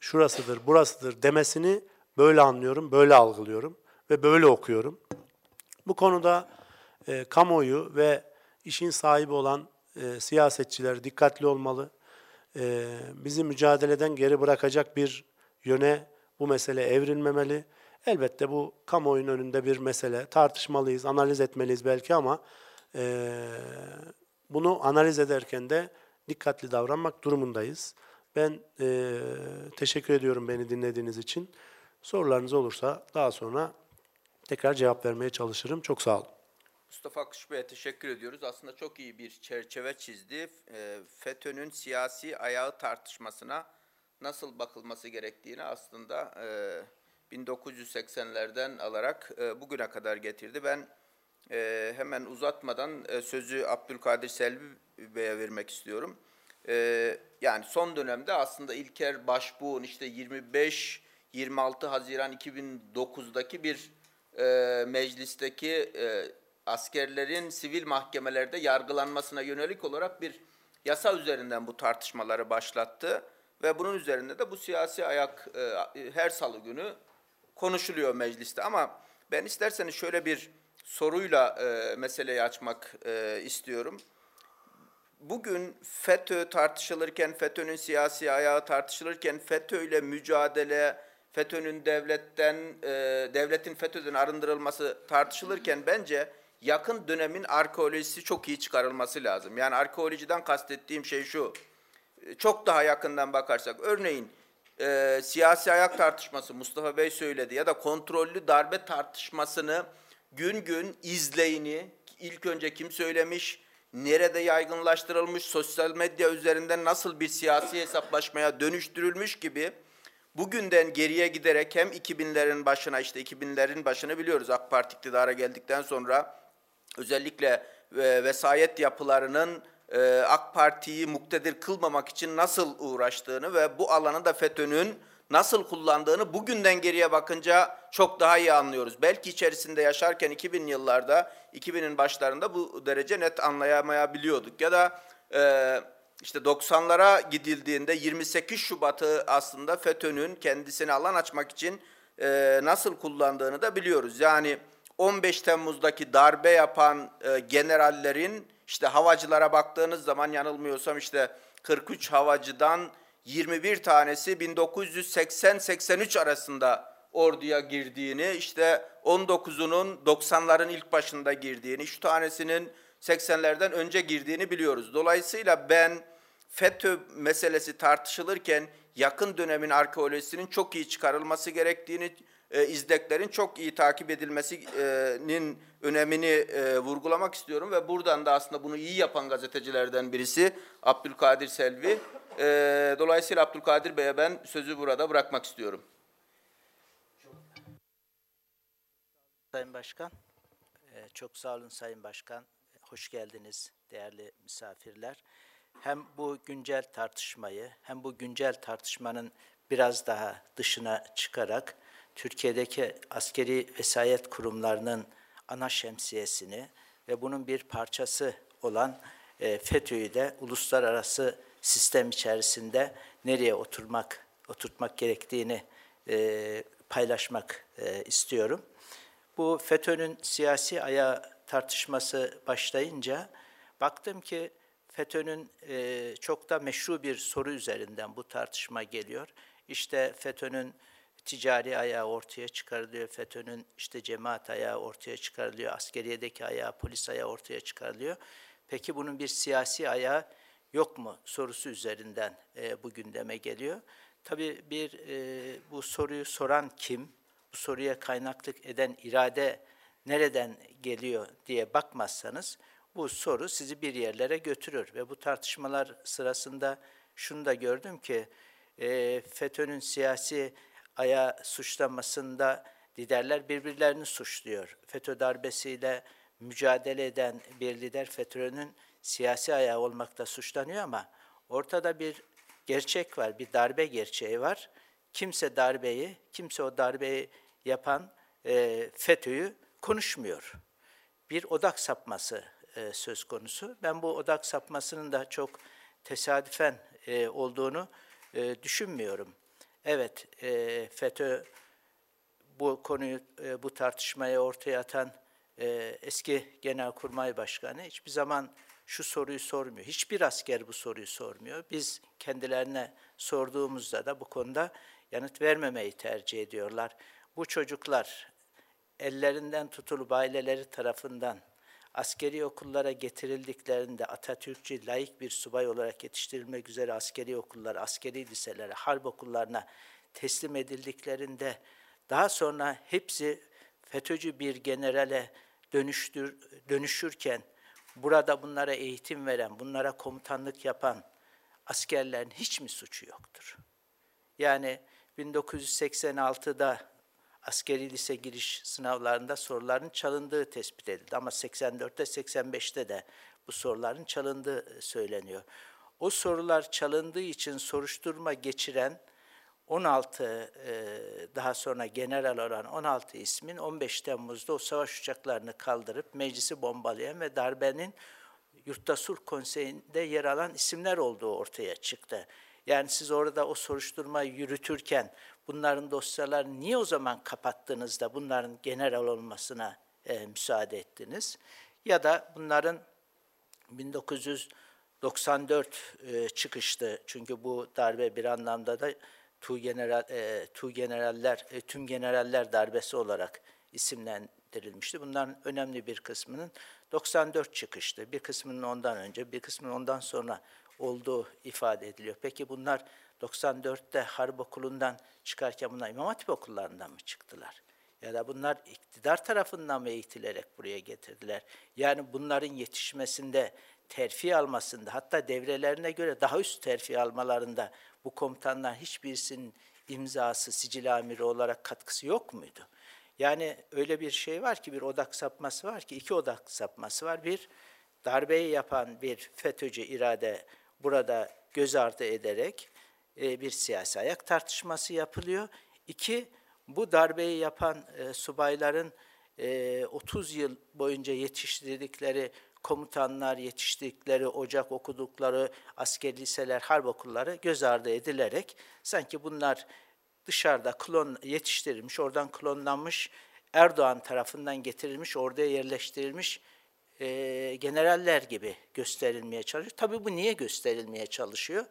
şurasıdır, burasıdır demesini böyle anlıyorum, böyle algılıyorum ve böyle okuyorum. Bu konuda e, kamuoyu ve işin sahibi olan e, siyasetçiler dikkatli olmalı. E, bizi mücadeleden geri bırakacak bir yöne bu mesele evrilmemeli. Elbette bu kamuoyunun önünde bir mesele. Tartışmalıyız, analiz etmeliyiz belki ama e, bunu analiz ederken de dikkatli davranmak durumundayız. Ben e, teşekkür ediyorum beni dinlediğiniz için. Sorularınız olursa daha sonra tekrar cevap vermeye çalışırım. Çok sağ olun. Mustafa Akış Bey'e teşekkür ediyoruz. Aslında çok iyi bir çerçeve çizdi. E, FETÖ'nün siyasi ayağı tartışmasına nasıl bakılması gerektiğini aslında e, 1980'lerden alarak bugüne kadar getirdi. Ben e, hemen uzatmadan e, sözü Abdülkadir Selvi Bey'e vermek istiyorum. E, yani son dönemde aslında İlker Başbuğ'un işte 25-26 Haziran 2009'daki bir e, meclisteki e, askerlerin sivil mahkemelerde yargılanmasına yönelik olarak bir yasa üzerinden bu tartışmaları başlattı ve bunun üzerinde de bu siyasi ayak e, her salı günü konuşuluyor mecliste ama ben isterseniz şöyle bir soruyla e, meseleyi açmak e, istiyorum. Bugün FETÖ tartışılırken, FETÖ'nün siyasi ayağı tartışılırken FETÖ ile mücadele, FETÖ'nün devletten e, devletin FETÖ'den arındırılması tartışılırken bence yakın dönemin arkeolojisi çok iyi çıkarılması lazım. Yani arkeolojiden kastettiğim şey şu. e, Çok daha yakından bakarsak örneğin e, siyasi ayak tartışması Mustafa Bey söyledi ya da kontrollü darbe tartışmasını gün gün izleyini ilk önce kim söylemiş, nerede yaygınlaştırılmış, sosyal medya üzerinden nasıl bir siyasi hesaplaşmaya dönüştürülmüş gibi bugünden geriye giderek hem 2000'lerin başına işte 2000'lerin başını biliyoruz. AK Parti iktidara geldikten sonra özellikle e, vesayet yapılarının e, AK Parti'yi muktedir kılmamak için nasıl uğraştığını ve bu alanı da FETÖ'nün nasıl kullandığını bugünden geriye bakınca çok daha iyi anlıyoruz. Belki içerisinde yaşarken 2000 yıllarda, 2000'in başlarında bu derece net anlayamayabiliyorduk. Ya da e, işte 90'lara gidildiğinde 28 Şubat'ı aslında FETÖ'nün kendisine alan açmak için e, nasıl kullandığını da biliyoruz. Yani 15 Temmuz'daki darbe yapan e, generallerin işte havacılara baktığınız zaman yanılmıyorsam işte 43 havacıdan 21 tanesi 1980-83 arasında orduya girdiğini, işte 19'unun 90'ların ilk başında girdiğini, şu tanesinin 80'lerden önce girdiğini biliyoruz. Dolayısıyla ben FETÖ meselesi tartışılırken yakın dönemin arkeolojisinin çok iyi çıkarılması gerektiğini, e, izleklerin çok iyi takip edilmesinin önemini e, vurgulamak istiyorum ve buradan da aslında bunu iyi yapan gazetecilerden birisi Abdülkadir Selvi. E, dolayısıyla Abdülkadir Bey'e ben sözü burada bırakmak istiyorum. Sayın Başkan, eee, çok sağ olun Sayın Başkan. Hoş geldiniz değerli misafirler. Hem bu güncel tartışmayı hem bu güncel tartışmanın biraz daha dışına çıkarak Türkiye'deki askeri vesayet kurumlarının ana şemsiyesini ve bunun bir parçası olan eee, FETÖ'yü de uluslararası sistem içerisinde nereye oturmak oturtmak gerektiğini eee, paylaşmak eee, istiyorum. Bu FETÖ'nün siyasi ayağı tartışması başlayınca baktım ki FETÖ'nün e, çok da meşru bir soru üzerinden bu tartışma geliyor. İşte FETÖ'nün ticari ayağı ortaya çıkarılıyor, FETÖ'nün işte cemaat ayağı ortaya çıkarılıyor, askeriyedeki ayağı, polis ayağı ortaya çıkarılıyor. Peki bunun bir siyasi ayağı yok mu sorusu üzerinden e, bu gündeme geliyor. Tabii bir e, bu soruyu soran kim, bu soruya kaynaklık eden irade nereden geliyor diye bakmazsanız bu soru sizi bir yerlere götürür ve bu tartışmalar sırasında şunu da gördüm ki e, FETÖ'nün siyasi aya suçlamasında liderler birbirlerini suçluyor. FETÖ darbesiyle mücadele eden bir lider FETÖ'nün siyasi ayağı olmakta suçlanıyor ama ortada bir gerçek var, bir darbe gerçeği var. Kimse darbeyi, kimse o darbeyi yapan e, FETÖ'yü konuşmuyor. Bir odak sapması e, söz konusu. Ben bu odak sapmasının da çok tesadüfen e, olduğunu e, düşünmüyorum. Evet, e, FETÖ bu konuyu, e, bu tartışmayı ortaya atan e, eski Genelkurmay Başkanı hiçbir zaman şu soruyu sormuyor. Hiçbir asker bu soruyu sormuyor. Biz kendilerine sorduğumuzda da bu konuda yanıt vermemeyi tercih ediyorlar. Bu çocuklar ellerinden tutulup aileleri tarafından askeri okullara getirildiklerinde Atatürkçü layık bir subay olarak yetiştirilmek üzere askeri okullar, askeri liselere, harp okullarına teslim edildiklerinde daha sonra hepsi FETÖ'cü bir generale dönüştür, dönüşürken burada bunlara eğitim veren, bunlara komutanlık yapan askerlerin hiç mi suçu yoktur? Yani 1986'da askeri lise giriş sınavlarında soruların çalındığı tespit edildi. Ama 84'te 85'te de bu soruların çalındığı söyleniyor. O sorular çalındığı için soruşturma geçiren 16 e, daha sonra general olan 16 ismin 15 Temmuz'da o savaş uçaklarını kaldırıp meclisi bombalayan ve darbenin Yurtta Sulh Konseyi'nde yer alan isimler olduğu ortaya çıktı. Yani siz orada o soruşturmayı yürütürken bunların dosyalarını niye o zaman kapattınız da bunların general olmasına e, müsaade ettiniz? Ya da bunların 1994 e, çıkıştı çünkü bu darbe bir anlamda da Tu General e, Tu Generaller e, Tüm Generaller darbesi olarak isimlendirilmişti. Bunların önemli bir kısmının 94 çıkıştı. Bir kısmının ondan önce, bir kısmının ondan sonra olduğu ifade ediliyor. Peki bunlar 94'te harp okulundan çıkarken bunlar İmam Hatip okullarından mı çıktılar? Ya da bunlar iktidar tarafından mı eğitilerek buraya getirdiler? Yani bunların yetişmesinde, terfi almasında, hatta devrelerine göre daha üst terfi almalarında bu komutanlar hiçbirisinin imzası, sicil amiri olarak katkısı yok muydu? Yani öyle bir şey var ki, bir odak sapması var ki, iki odak sapması var. Bir, darbeyi yapan bir FETÖ'cü irade burada göz ardı ederek e, bir siyasi ayak tartışması yapılıyor. İki, bu darbeyi yapan e, subayların e, 30 yıl boyunca yetiştirdikleri komutanlar, yetiştirdikleri ocak okudukları asker liseler, harp okulları göz ardı edilerek sanki bunlar dışarıda klon yetiştirilmiş, oradan klonlanmış, Erdoğan tarafından getirilmiş, oraya yerleştirilmiş e, generaller gibi gösterilmeye çalışıyor. Tabii bu niye gösterilmeye çalışıyor?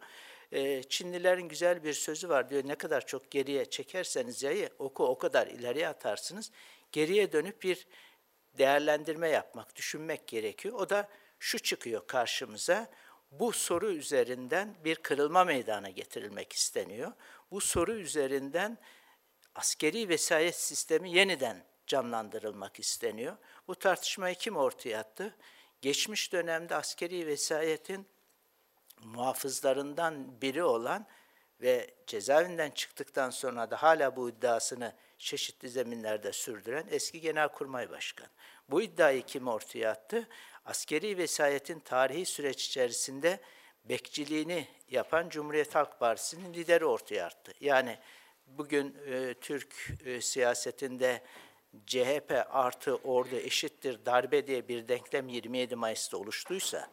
E, Çinlilerin güzel bir sözü var diyor, ne kadar çok geriye çekerseniz yayı oku o kadar ileriye atarsınız. Geriye dönüp bir değerlendirme yapmak, düşünmek gerekiyor. O da şu çıkıyor karşımıza, bu soru üzerinden bir kırılma meydana getirilmek isteniyor. Bu soru üzerinden askeri vesayet sistemi yeniden canlandırılmak isteniyor. Bu tartışmayı kim ortaya attı? Geçmiş dönemde askeri vesayetin muhafızlarından biri olan ve cezaevinden çıktıktan sonra da hala bu iddiasını çeşitli zeminlerde sürdüren eski Genelkurmay Başkanı. Bu iddiayı kim ortaya attı? Askeri vesayetin tarihi süreç içerisinde bekçiliğini yapan Cumhuriyet Halk Partisi'nin lideri ortaya attı. Yani bugün e, Türk e, siyasetinde CHP artı ordu eşittir darbe diye bir denklem 27 Mayıs'ta oluştuysa,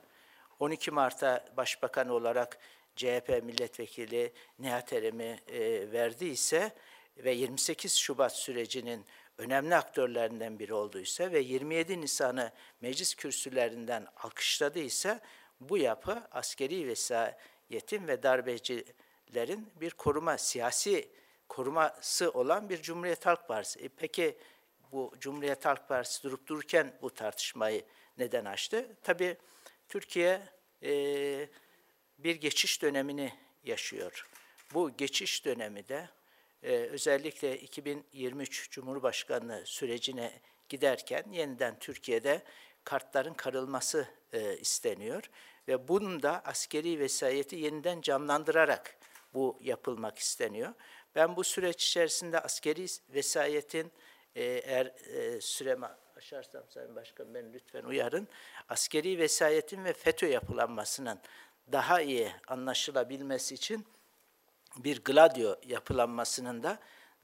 12 Mart'a başbakan olarak CHP milletvekili Nihat Erem'i e, verdiyse ve 28 Şubat sürecinin önemli aktörlerinden biri olduysa ve 27 Nisan'ı meclis kürsülerinden alkışladıysa bu yapı askeri vesayetin ve darbecilerin bir koruma, siyasi koruması olan bir Cumhuriyet Halk Partisi. E peki bu Cumhuriyet Halk Partisi durup dururken bu tartışmayı neden açtı? Tabii Türkiye e, bir geçiş dönemini yaşıyor. Bu geçiş dönemi de e, özellikle 2023 Cumhurbaşkanlığı sürecine giderken yeniden Türkiye'de kartların karılması e, isteniyor ve bunun da askeri vesayeti yeniden canlandırarak bu yapılmak isteniyor. Ben bu süreç içerisinde askeri vesayetin e, eğer e, süremi aşarsam Sayın Başkan beni lütfen uyarın. Askeri vesayetin ve FETÖ yapılanmasının daha iyi anlaşılabilmesi için bir gladio yapılanmasının da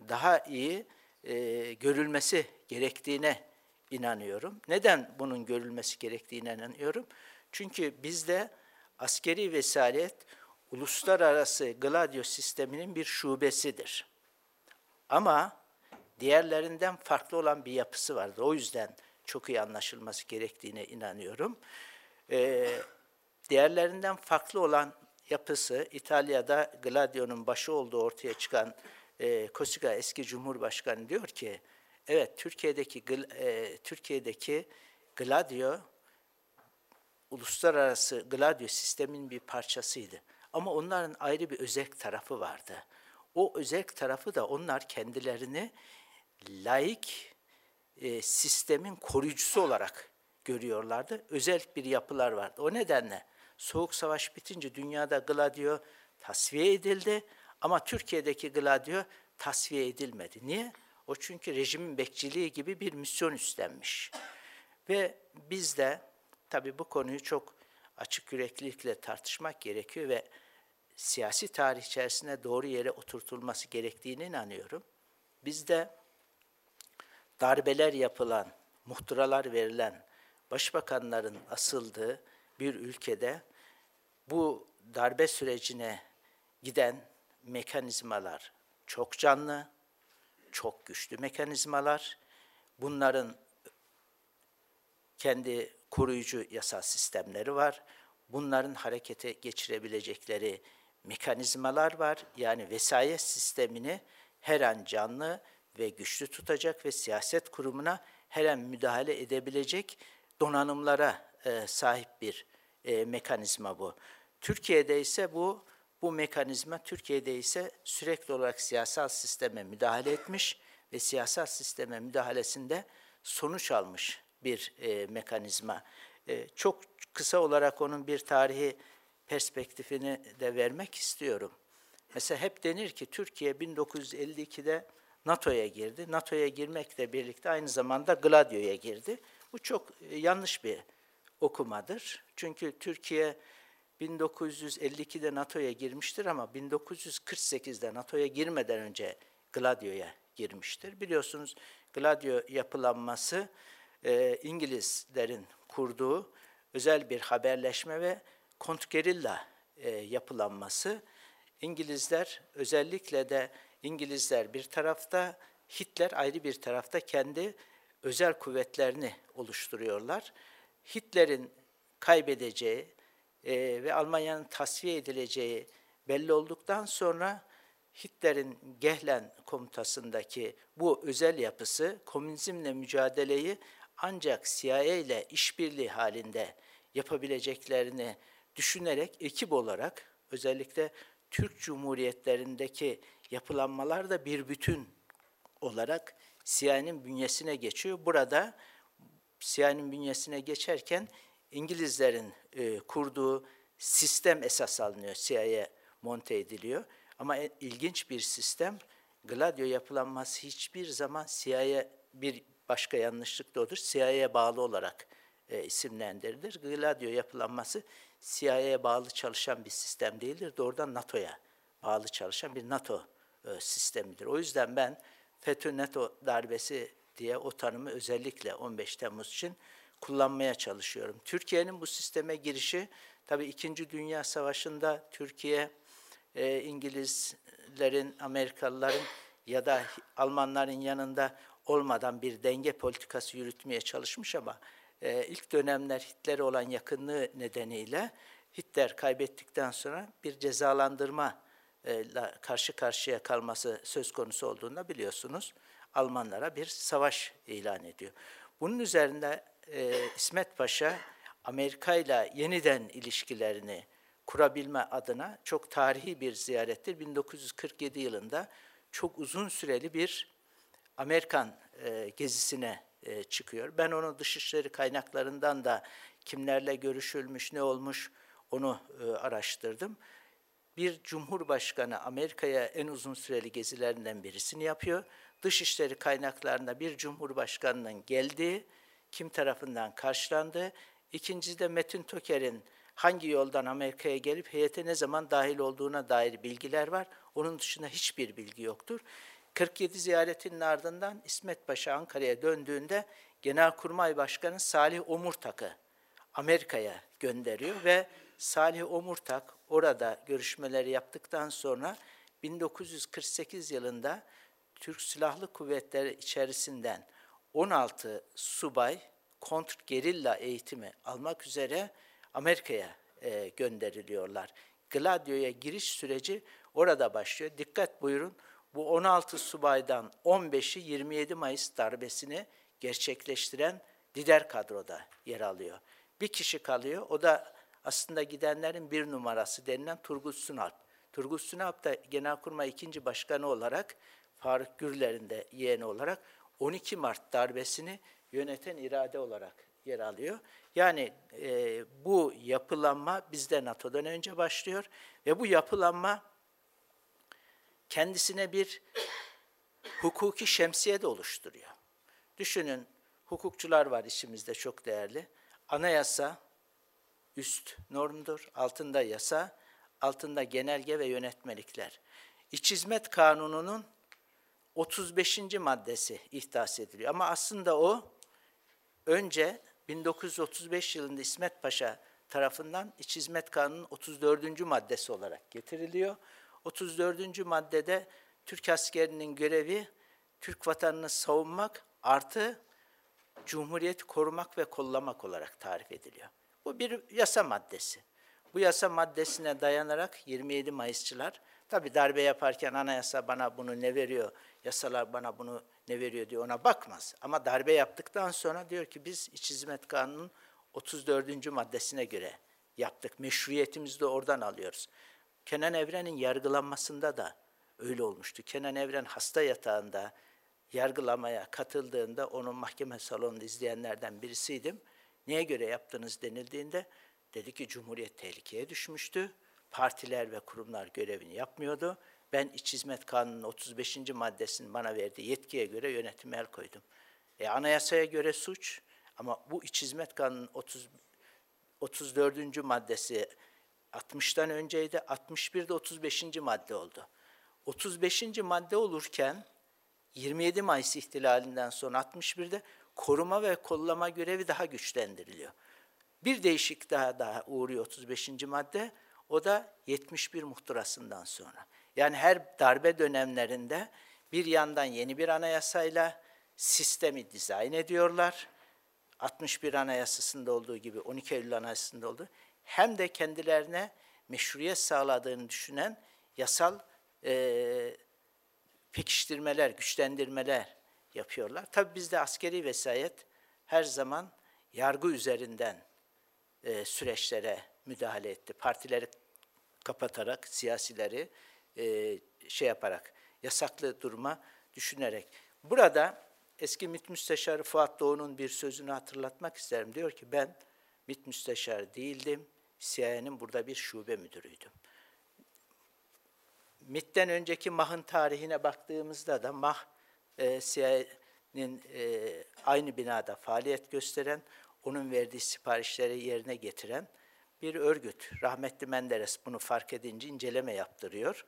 daha iyi e, görülmesi gerektiğine inanıyorum. Neden bunun görülmesi gerektiğine inanıyorum? Çünkü bizde askeri vesayet uluslararası gladio sisteminin bir şubesidir. Ama diğerlerinden farklı olan bir yapısı vardır. O yüzden çok iyi anlaşılması gerektiğine inanıyorum. Ee, diğerlerinden farklı olan yapısı İtalya'da Gladio'nun başı olduğu ortaya çıkan e, Kosiga eski Cumhurbaşkanı diyor ki evet Türkiye'deki e, Türkiye'deki Gladio uluslararası Gladio sistemin bir parçasıydı. Ama onların ayrı bir özel tarafı vardı. O özel tarafı da onlar kendilerini laik e, sistemin koruyucusu olarak görüyorlardı. Özel bir yapılar vardı. O nedenle Soğuk Savaş bitince dünyada Gladio tasfiye edildi ama Türkiye'deki Gladio tasfiye edilmedi. Niye? O çünkü rejimin bekçiliği gibi bir misyon üstlenmiş. Ve biz de tabii bu konuyu çok açık yüreklilikle tartışmak gerekiyor ve siyasi tarih içerisinde doğru yere oturtulması gerektiğine inanıyorum. Bizde darbeler yapılan, muhtıralar verilen başbakanların asıldığı bir ülkede bu darbe sürecine giden mekanizmalar çok canlı, çok güçlü mekanizmalar. Bunların kendi koruyucu yasal sistemleri var. Bunların harekete geçirebilecekleri mekanizmalar var. Yani vesayet sistemini her an canlı ve güçlü tutacak ve siyaset kurumuna her an müdahale edebilecek donanımlara e, sahip bir e, mekanizma bu. Türkiye'de ise bu bu mekanizma Türkiye'de ise sürekli olarak siyasal sisteme müdahale etmiş ve siyasal sisteme müdahalesinde sonuç almış bir e, mekanizma. E, çok kısa olarak onun bir tarihi perspektifini de vermek istiyorum. Mesela hep denir ki Türkiye 1952'de NATO'ya girdi. NATO'ya girmekle birlikte aynı zamanda Gladio'ya girdi. Bu çok e, yanlış bir okumadır. Çünkü Türkiye 1952'de NATO'ya girmiştir ama 1948'de NATO'ya girmeden önce Gladio'ya girmiştir. Biliyorsunuz Gladio yapılanması e, İngilizlerin kurduğu özel bir haberleşme ve kontrgerilla e, yapılanması. İngilizler özellikle de İngilizler bir tarafta, Hitler ayrı bir tarafta kendi özel kuvvetlerini oluşturuyorlar. Hitler'in kaybedeceği e, ve Almanya'nın tasfiye edileceği belli olduktan sonra Hitler'in Gehlen komutasındaki bu özel yapısı komünizmle mücadeleyi ancak CIA ile işbirliği halinde yapabileceklerini düşünerek ekip olarak özellikle Türk Cumhuriyetlerindeki yapılanmalar da bir bütün olarak CIA'nin bünyesine geçiyor. Burada CIA'nin bünyesine geçerken İngilizlerin e, kurduğu sistem esas alınıyor, CIA'ya monte ediliyor. Ama ilginç bir sistem, Gladio yapılanması hiçbir zaman CIA'ya bir başka yanlışlık da odur, CIA'ya bağlı olarak e, isimlendirilir. Gladio yapılanması CIA'ya bağlı çalışan bir sistem değildir, doğrudan NATO'ya bağlı çalışan bir NATO e, sistemidir. O yüzden ben FETÖ-NATO darbesi diye o tanımı özellikle 15 Temmuz için kullanmaya çalışıyorum. Türkiye'nin bu sisteme girişi, tabii İkinci Dünya Savaşı'nda Türkiye, e, İngilizlerin, Amerikalıların ya da Almanların yanında olmadan bir denge politikası yürütmeye çalışmış ama e, ilk dönemler Hitler'e olan yakınlığı nedeniyle Hitler kaybettikten sonra bir cezalandırma ile karşı karşıya kalması söz konusu olduğunda biliyorsunuz Almanlara bir savaş ilan ediyor. Bunun üzerinde e, İsmet Paşa Amerika ile yeniden ilişkilerini kurabilme adına çok tarihi bir ziyarettir. 1947 yılında çok uzun süreli bir Amerikan e, gezisine e, çıkıyor. Ben onun dışişleri kaynaklarından da kimlerle görüşülmüş, ne olmuş onu e, araştırdım. Bir cumhurbaşkanı Amerika'ya en uzun süreli gezilerinden birisini yapıyor. Dışişleri kaynaklarında bir cumhurbaşkanının geldiği, kim tarafından karşılandığı, ikincisi de Metin Toker'in hangi yoldan Amerika'ya gelip heyete ne zaman dahil olduğuna dair bilgiler var. Onun dışında hiçbir bilgi yoktur. 47 ziyaretinin ardından İsmet Paşa Ankara'ya döndüğünde Genelkurmay Başkanı Salih Omurtak'ı Amerika'ya gönderiyor ve Salih Omurtak orada görüşmeleri yaptıktan sonra 1948 yılında Türk Silahlı Kuvvetleri içerisinden 16 subay kontrgerilla eğitimi almak üzere Amerika'ya e, gönderiliyorlar. Gladio'ya giriş süreci orada başlıyor. Dikkat buyurun, bu 16 subaydan 15'i 27 Mayıs darbesini gerçekleştiren lider kadroda yer alıyor. Bir kişi kalıyor, o da aslında gidenlerin bir numarası denilen Turgut Sunalp. Turgut Sunalp da Genelkurmay ikinci Başkanı olarak, Faruk Gürler'in de yeğeni olarak 12 Mart darbesini yöneten irade olarak yer alıyor. Yani e, bu yapılanma bizde NATO'dan önce başlıyor ve bu yapılanma kendisine bir hukuki şemsiye de oluşturuyor. Düşünün, hukukçular var işimizde çok değerli. Anayasa üst normdur, altında yasa, altında genelge ve yönetmelikler. İç Hizmet Kanunu'nun 35. maddesi ihdas ediliyor. Ama aslında o önce 1935 yılında İsmet Paşa tarafından İç Hizmet Kanunu'nun 34. maddesi olarak getiriliyor. 34. maddede Türk askerinin görevi Türk vatanını savunmak artı Cumhuriyeti korumak ve kollamak olarak tarif ediliyor. Bu bir yasa maddesi. Bu yasa maddesine dayanarak 27 Mayısçılar, tabi darbe yaparken anayasa bana bunu ne veriyor, yasalar bana bunu ne veriyor diye ona bakmaz. Ama darbe yaptıktan sonra diyor ki biz İç Hizmet Kanunu'nun 34. maddesine göre yaptık. Meşruiyetimizi de oradan alıyoruz. Kenan Evren'in yargılanmasında da öyle olmuştu. Kenan Evren hasta yatağında yargılamaya katıldığında onun mahkeme salonunda izleyenlerden birisiydim. Neye göre yaptınız denildiğinde dedi ki Cumhuriyet tehlikeye düşmüştü. Partiler ve kurumlar görevini yapmıyordu. Ben İç Hizmet Kanunu'nun 35. maddesinin bana verdiği yetkiye göre yönetime el koydum. E, anayasaya göre suç ama bu İç Hizmet Kanunu'nun 30, 34. maddesi 60'tan önceydi, 61'de 35. madde oldu. 35. madde olurken 27 Mayıs ihtilalinden sonra 61'de koruma ve kollama görevi daha güçlendiriliyor. Bir değişik daha daha uğruyor 35. madde. O da 71 muhtırasından sonra. Yani her darbe dönemlerinde bir yandan yeni bir anayasayla sistemi dizayn ediyorlar. 61 Anayasası'nda olduğu gibi 12 Eylül Anayasası'nda olduğu hem de kendilerine meşruiyet sağladığını düşünen yasal e, pekiştirmeler, güçlendirmeler yapıyorlar. Tabii bizde askeri vesayet her zaman yargı üzerinden e, süreçlere müdahale etti. Partileri kapatarak, siyasileri e, şey yaparak, yasaklı duruma düşünerek. Burada eski MİT Müsteşarı Fuat Doğu'nun bir sözünü hatırlatmak isterim. Diyor ki ben MİT Müsteşarı değildim, CIA'nin burada bir şube müdürüydüm. MİT'ten önceki MAH'ın tarihine baktığımızda da MAH, e, CIA'nin e, aynı binada faaliyet gösteren, onun verdiği siparişleri yerine getiren bir örgüt. Rahmetli Menderes bunu fark edince inceleme yaptırıyor.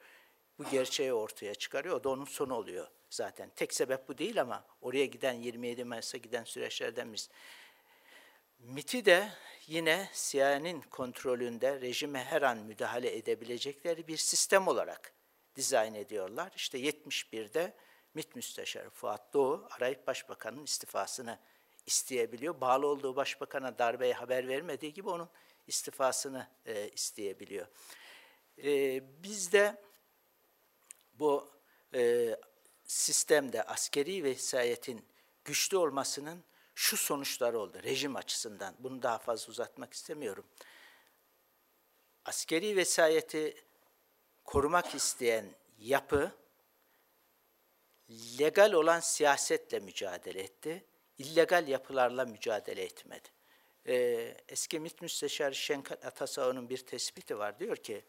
Bu gerçeği ortaya çıkarıyor. O da onun sonu oluyor zaten. Tek sebep bu değil ama oraya giden 27 Mayıs'a giden süreçlerden biz. MIT'i de yine CIA'nin kontrolünde rejime her an müdahale edebilecekleri bir sistem olarak dizayn ediyorlar. İşte 71'de MİT Müsteşarı Fuat Doğu arayıp başbakanın istifasını isteyebiliyor. Bağlı olduğu başbakana darbeye haber vermediği gibi onun istifasını e, isteyebiliyor. E, bizde bu e, sistemde askeri vesayetin güçlü olmasının şu sonuçları oldu rejim açısından. Bunu daha fazla uzatmak istemiyorum. Askeri vesayeti korumak isteyen yapı legal olan siyasetle mücadele etti. illegal yapılarla mücadele etmedi. Ee, eski MİT Müsteşarı Şenkat Atasao'nun bir tespiti var. Diyor ki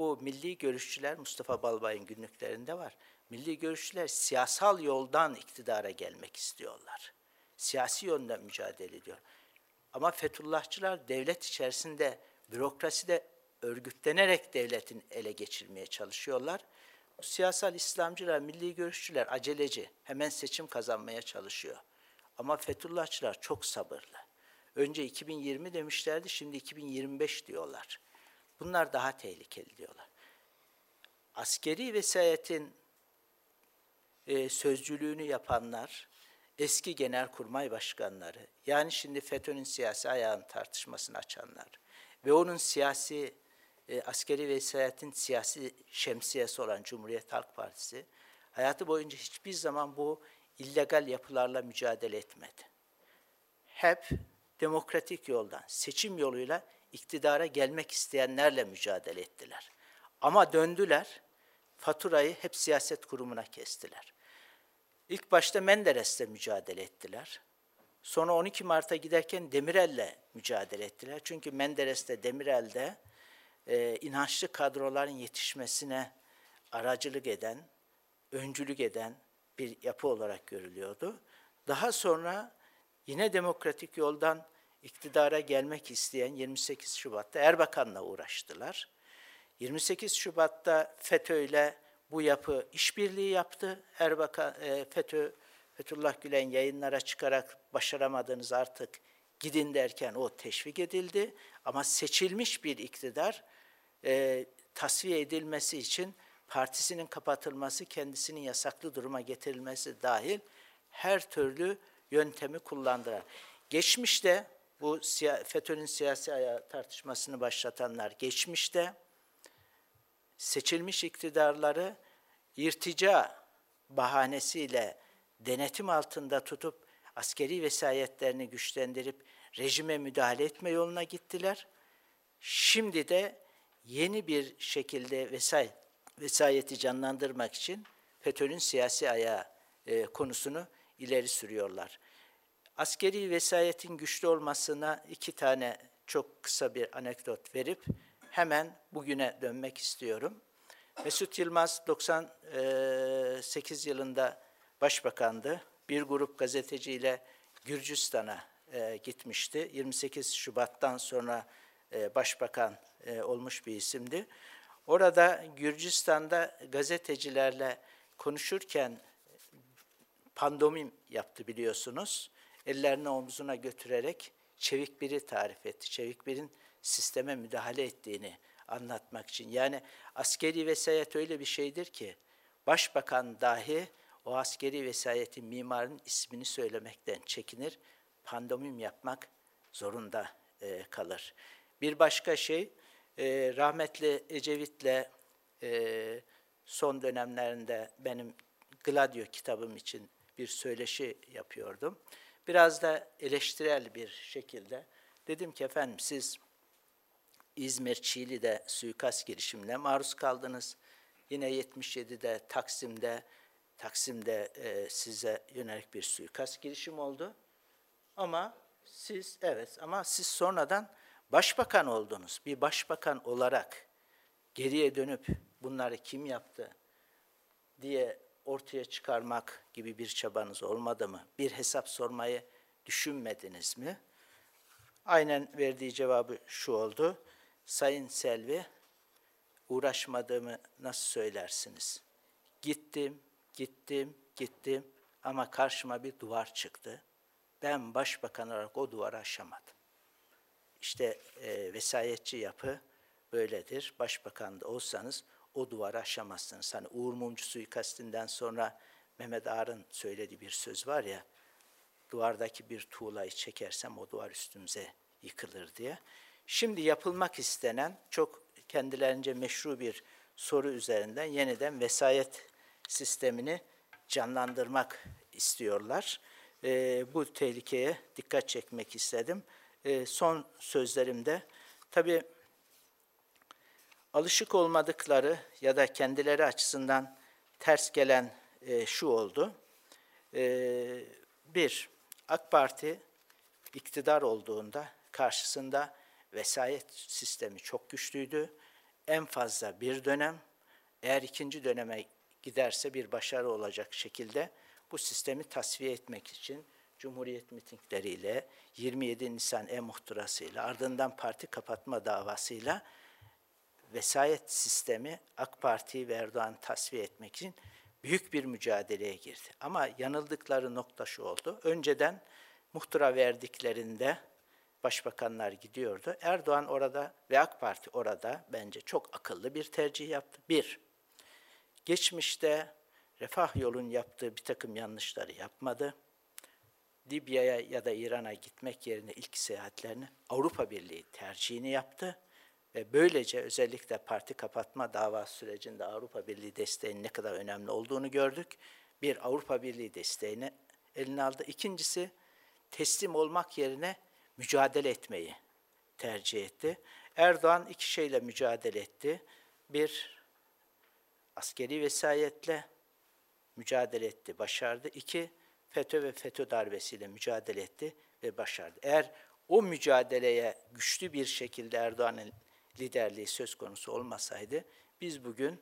bu milli görüşçüler Mustafa Balbay'ın günlüklerinde var. Milli görüşçüler siyasal yoldan iktidara gelmek istiyorlar. Siyasi yönden mücadele ediyor. Ama Fethullahçılar devlet içerisinde, bürokraside örgütlenerek devletin ele geçirmeye çalışıyorlar. Bu siyasal İslamcılar, milli görüşçüler aceleci, hemen seçim kazanmaya çalışıyor. Ama Fethullahçılar çok sabırlı. Önce 2020 demişlerdi, şimdi 2025 diyorlar. Bunlar daha tehlikeli diyorlar. Askeri vesayetin e, sözcülüğünü yapanlar, eski genelkurmay başkanları, yani şimdi FETÖ'nün siyasi ayağının tartışmasını açanlar ve onun siyasi, e, askeri vesayetin siyasi şemsiyesi olan Cumhuriyet Halk Partisi, hayatı boyunca hiçbir zaman bu illegal yapılarla mücadele etmedi. Hep demokratik yoldan, seçim yoluyla iktidara gelmek isteyenlerle mücadele ettiler. Ama döndüler, faturayı hep siyaset kurumuna kestiler. İlk başta Menderes'le mücadele ettiler. Sonra 12 Mart'a giderken Demirel'le mücadele ettiler. Çünkü Menderes'te Demirel'de e, inançlı kadroların yetişmesine aracılık eden, öncülük eden bir yapı olarak görülüyordu. Daha sonra yine demokratik yoldan iktidara gelmek isteyen 28 Şubat'ta Erbakan'la uğraştılar. 28 Şubat'ta FETÖ ile bu yapı işbirliği yaptı. Erbakan, e, FETÖ, Fethullah Gülen yayınlara çıkarak başaramadığınız artık gidin derken o teşvik edildi. Ama seçilmiş bir iktidar e, tasfiye edilmesi için partisinin kapatılması, kendisinin yasaklı duruma getirilmesi dahil her türlü yöntemi kullandılar. Geçmişte bu siya- FETÖ'nün siyasi ayağı tartışmasını başlatanlar geçmişte, seçilmiş iktidarları irtica bahanesiyle denetim altında tutup askeri vesayetlerini güçlendirip rejime müdahale etme yoluna gittiler. Şimdi de yeni bir şekilde vesay vesayeti canlandırmak için FETÖ'nün siyasi ayağı e, konusunu ileri sürüyorlar. Askeri vesayetin güçlü olmasına iki tane çok kısa bir anekdot verip hemen bugüne dönmek istiyorum. Mesut Yılmaz 98 yılında başbakandı. Bir grup gazeteciyle Gürcistan'a e, gitmişti. 28 Şubat'tan sonra e, başbakan e, olmuş bir isimdi. Orada Gürcistan'da gazetecilerle konuşurken pandomim yaptı biliyorsunuz. Ellerini omzuna götürerek Çevik biri tarif etti. Çevik birin sisteme müdahale ettiğini anlatmak için. Yani askeri vesayet öyle bir şeydir ki başbakan dahi o askeri vesayetin mimarın ismini söylemekten çekinir. Pandomim yapmak zorunda e, kalır. Bir başka şey, e, rahmetli Ecevit'le e, son dönemlerinde benim Gladio kitabım için bir söyleşi yapıyordum. Biraz da eleştirel bir şekilde dedim ki efendim siz İzmir Çiğli'de suikast girişimine maruz kaldınız. Yine 77'de Taksim'de Taksim'de e, size yönelik bir suikast girişim oldu. Ama siz evet ama siz sonradan başbakan oldunuz. Bir başbakan olarak geriye dönüp bunları kim yaptı diye ortaya çıkarmak gibi bir çabanız olmadı mı? Bir hesap sormayı düşünmediniz mi? Aynen verdiği cevabı şu oldu. Sayın Selvi, uğraşmadığımı nasıl söylersiniz? Gittim, gittim, gittim ama karşıma bir duvar çıktı. Ben başbakan olarak o duvarı aşamadım. İşte e, vesayetçi yapı böyledir. Başbakan da olsanız o duvarı aşamazsınız. Hani Uğur Mumcu suikastinden sonra Mehmet Ağar'ın söylediği bir söz var ya, duvardaki bir tuğlayı çekersem o duvar üstümüze yıkılır diye. Şimdi yapılmak istenen çok kendilerince meşru bir soru üzerinden yeniden vesayet sistemini canlandırmak istiyorlar. E, bu tehlikeye dikkat çekmek istedim. E, son sözlerimde tabii alışık olmadıkları ya da kendileri açısından ters gelen e, şu oldu. E, bir, AK Parti iktidar olduğunda karşısında vesayet sistemi çok güçlüydü. En fazla bir dönem, eğer ikinci döneme giderse bir başarı olacak şekilde bu sistemi tasfiye etmek için Cumhuriyet mitingleriyle, 27 Nisan e-muhtırasıyla, ardından parti kapatma davasıyla vesayet sistemi AK Parti ve Erdoğan tasfiye etmek için büyük bir mücadeleye girdi. Ama yanıldıkları nokta şu oldu. Önceden muhtıra verdiklerinde başbakanlar gidiyordu. Erdoğan orada ve AK Parti orada bence çok akıllı bir tercih yaptı. Bir, geçmişte Refah Yol'un yaptığı bir takım yanlışları yapmadı. Libya'ya ya da İran'a gitmek yerine ilk seyahatlerini Avrupa Birliği tercihini yaptı. Ve böylece özellikle parti kapatma dava sürecinde Avrupa Birliği desteğinin ne kadar önemli olduğunu gördük. Bir Avrupa Birliği desteğini eline aldı. İkincisi teslim olmak yerine mücadele etmeyi tercih etti. Erdoğan iki şeyle mücadele etti. Bir, askeri vesayetle mücadele etti, başardı. İki, FETÖ ve FETÖ darbesiyle mücadele etti ve başardı. Eğer o mücadeleye güçlü bir şekilde Erdoğan'ın liderliği söz konusu olmasaydı, biz bugün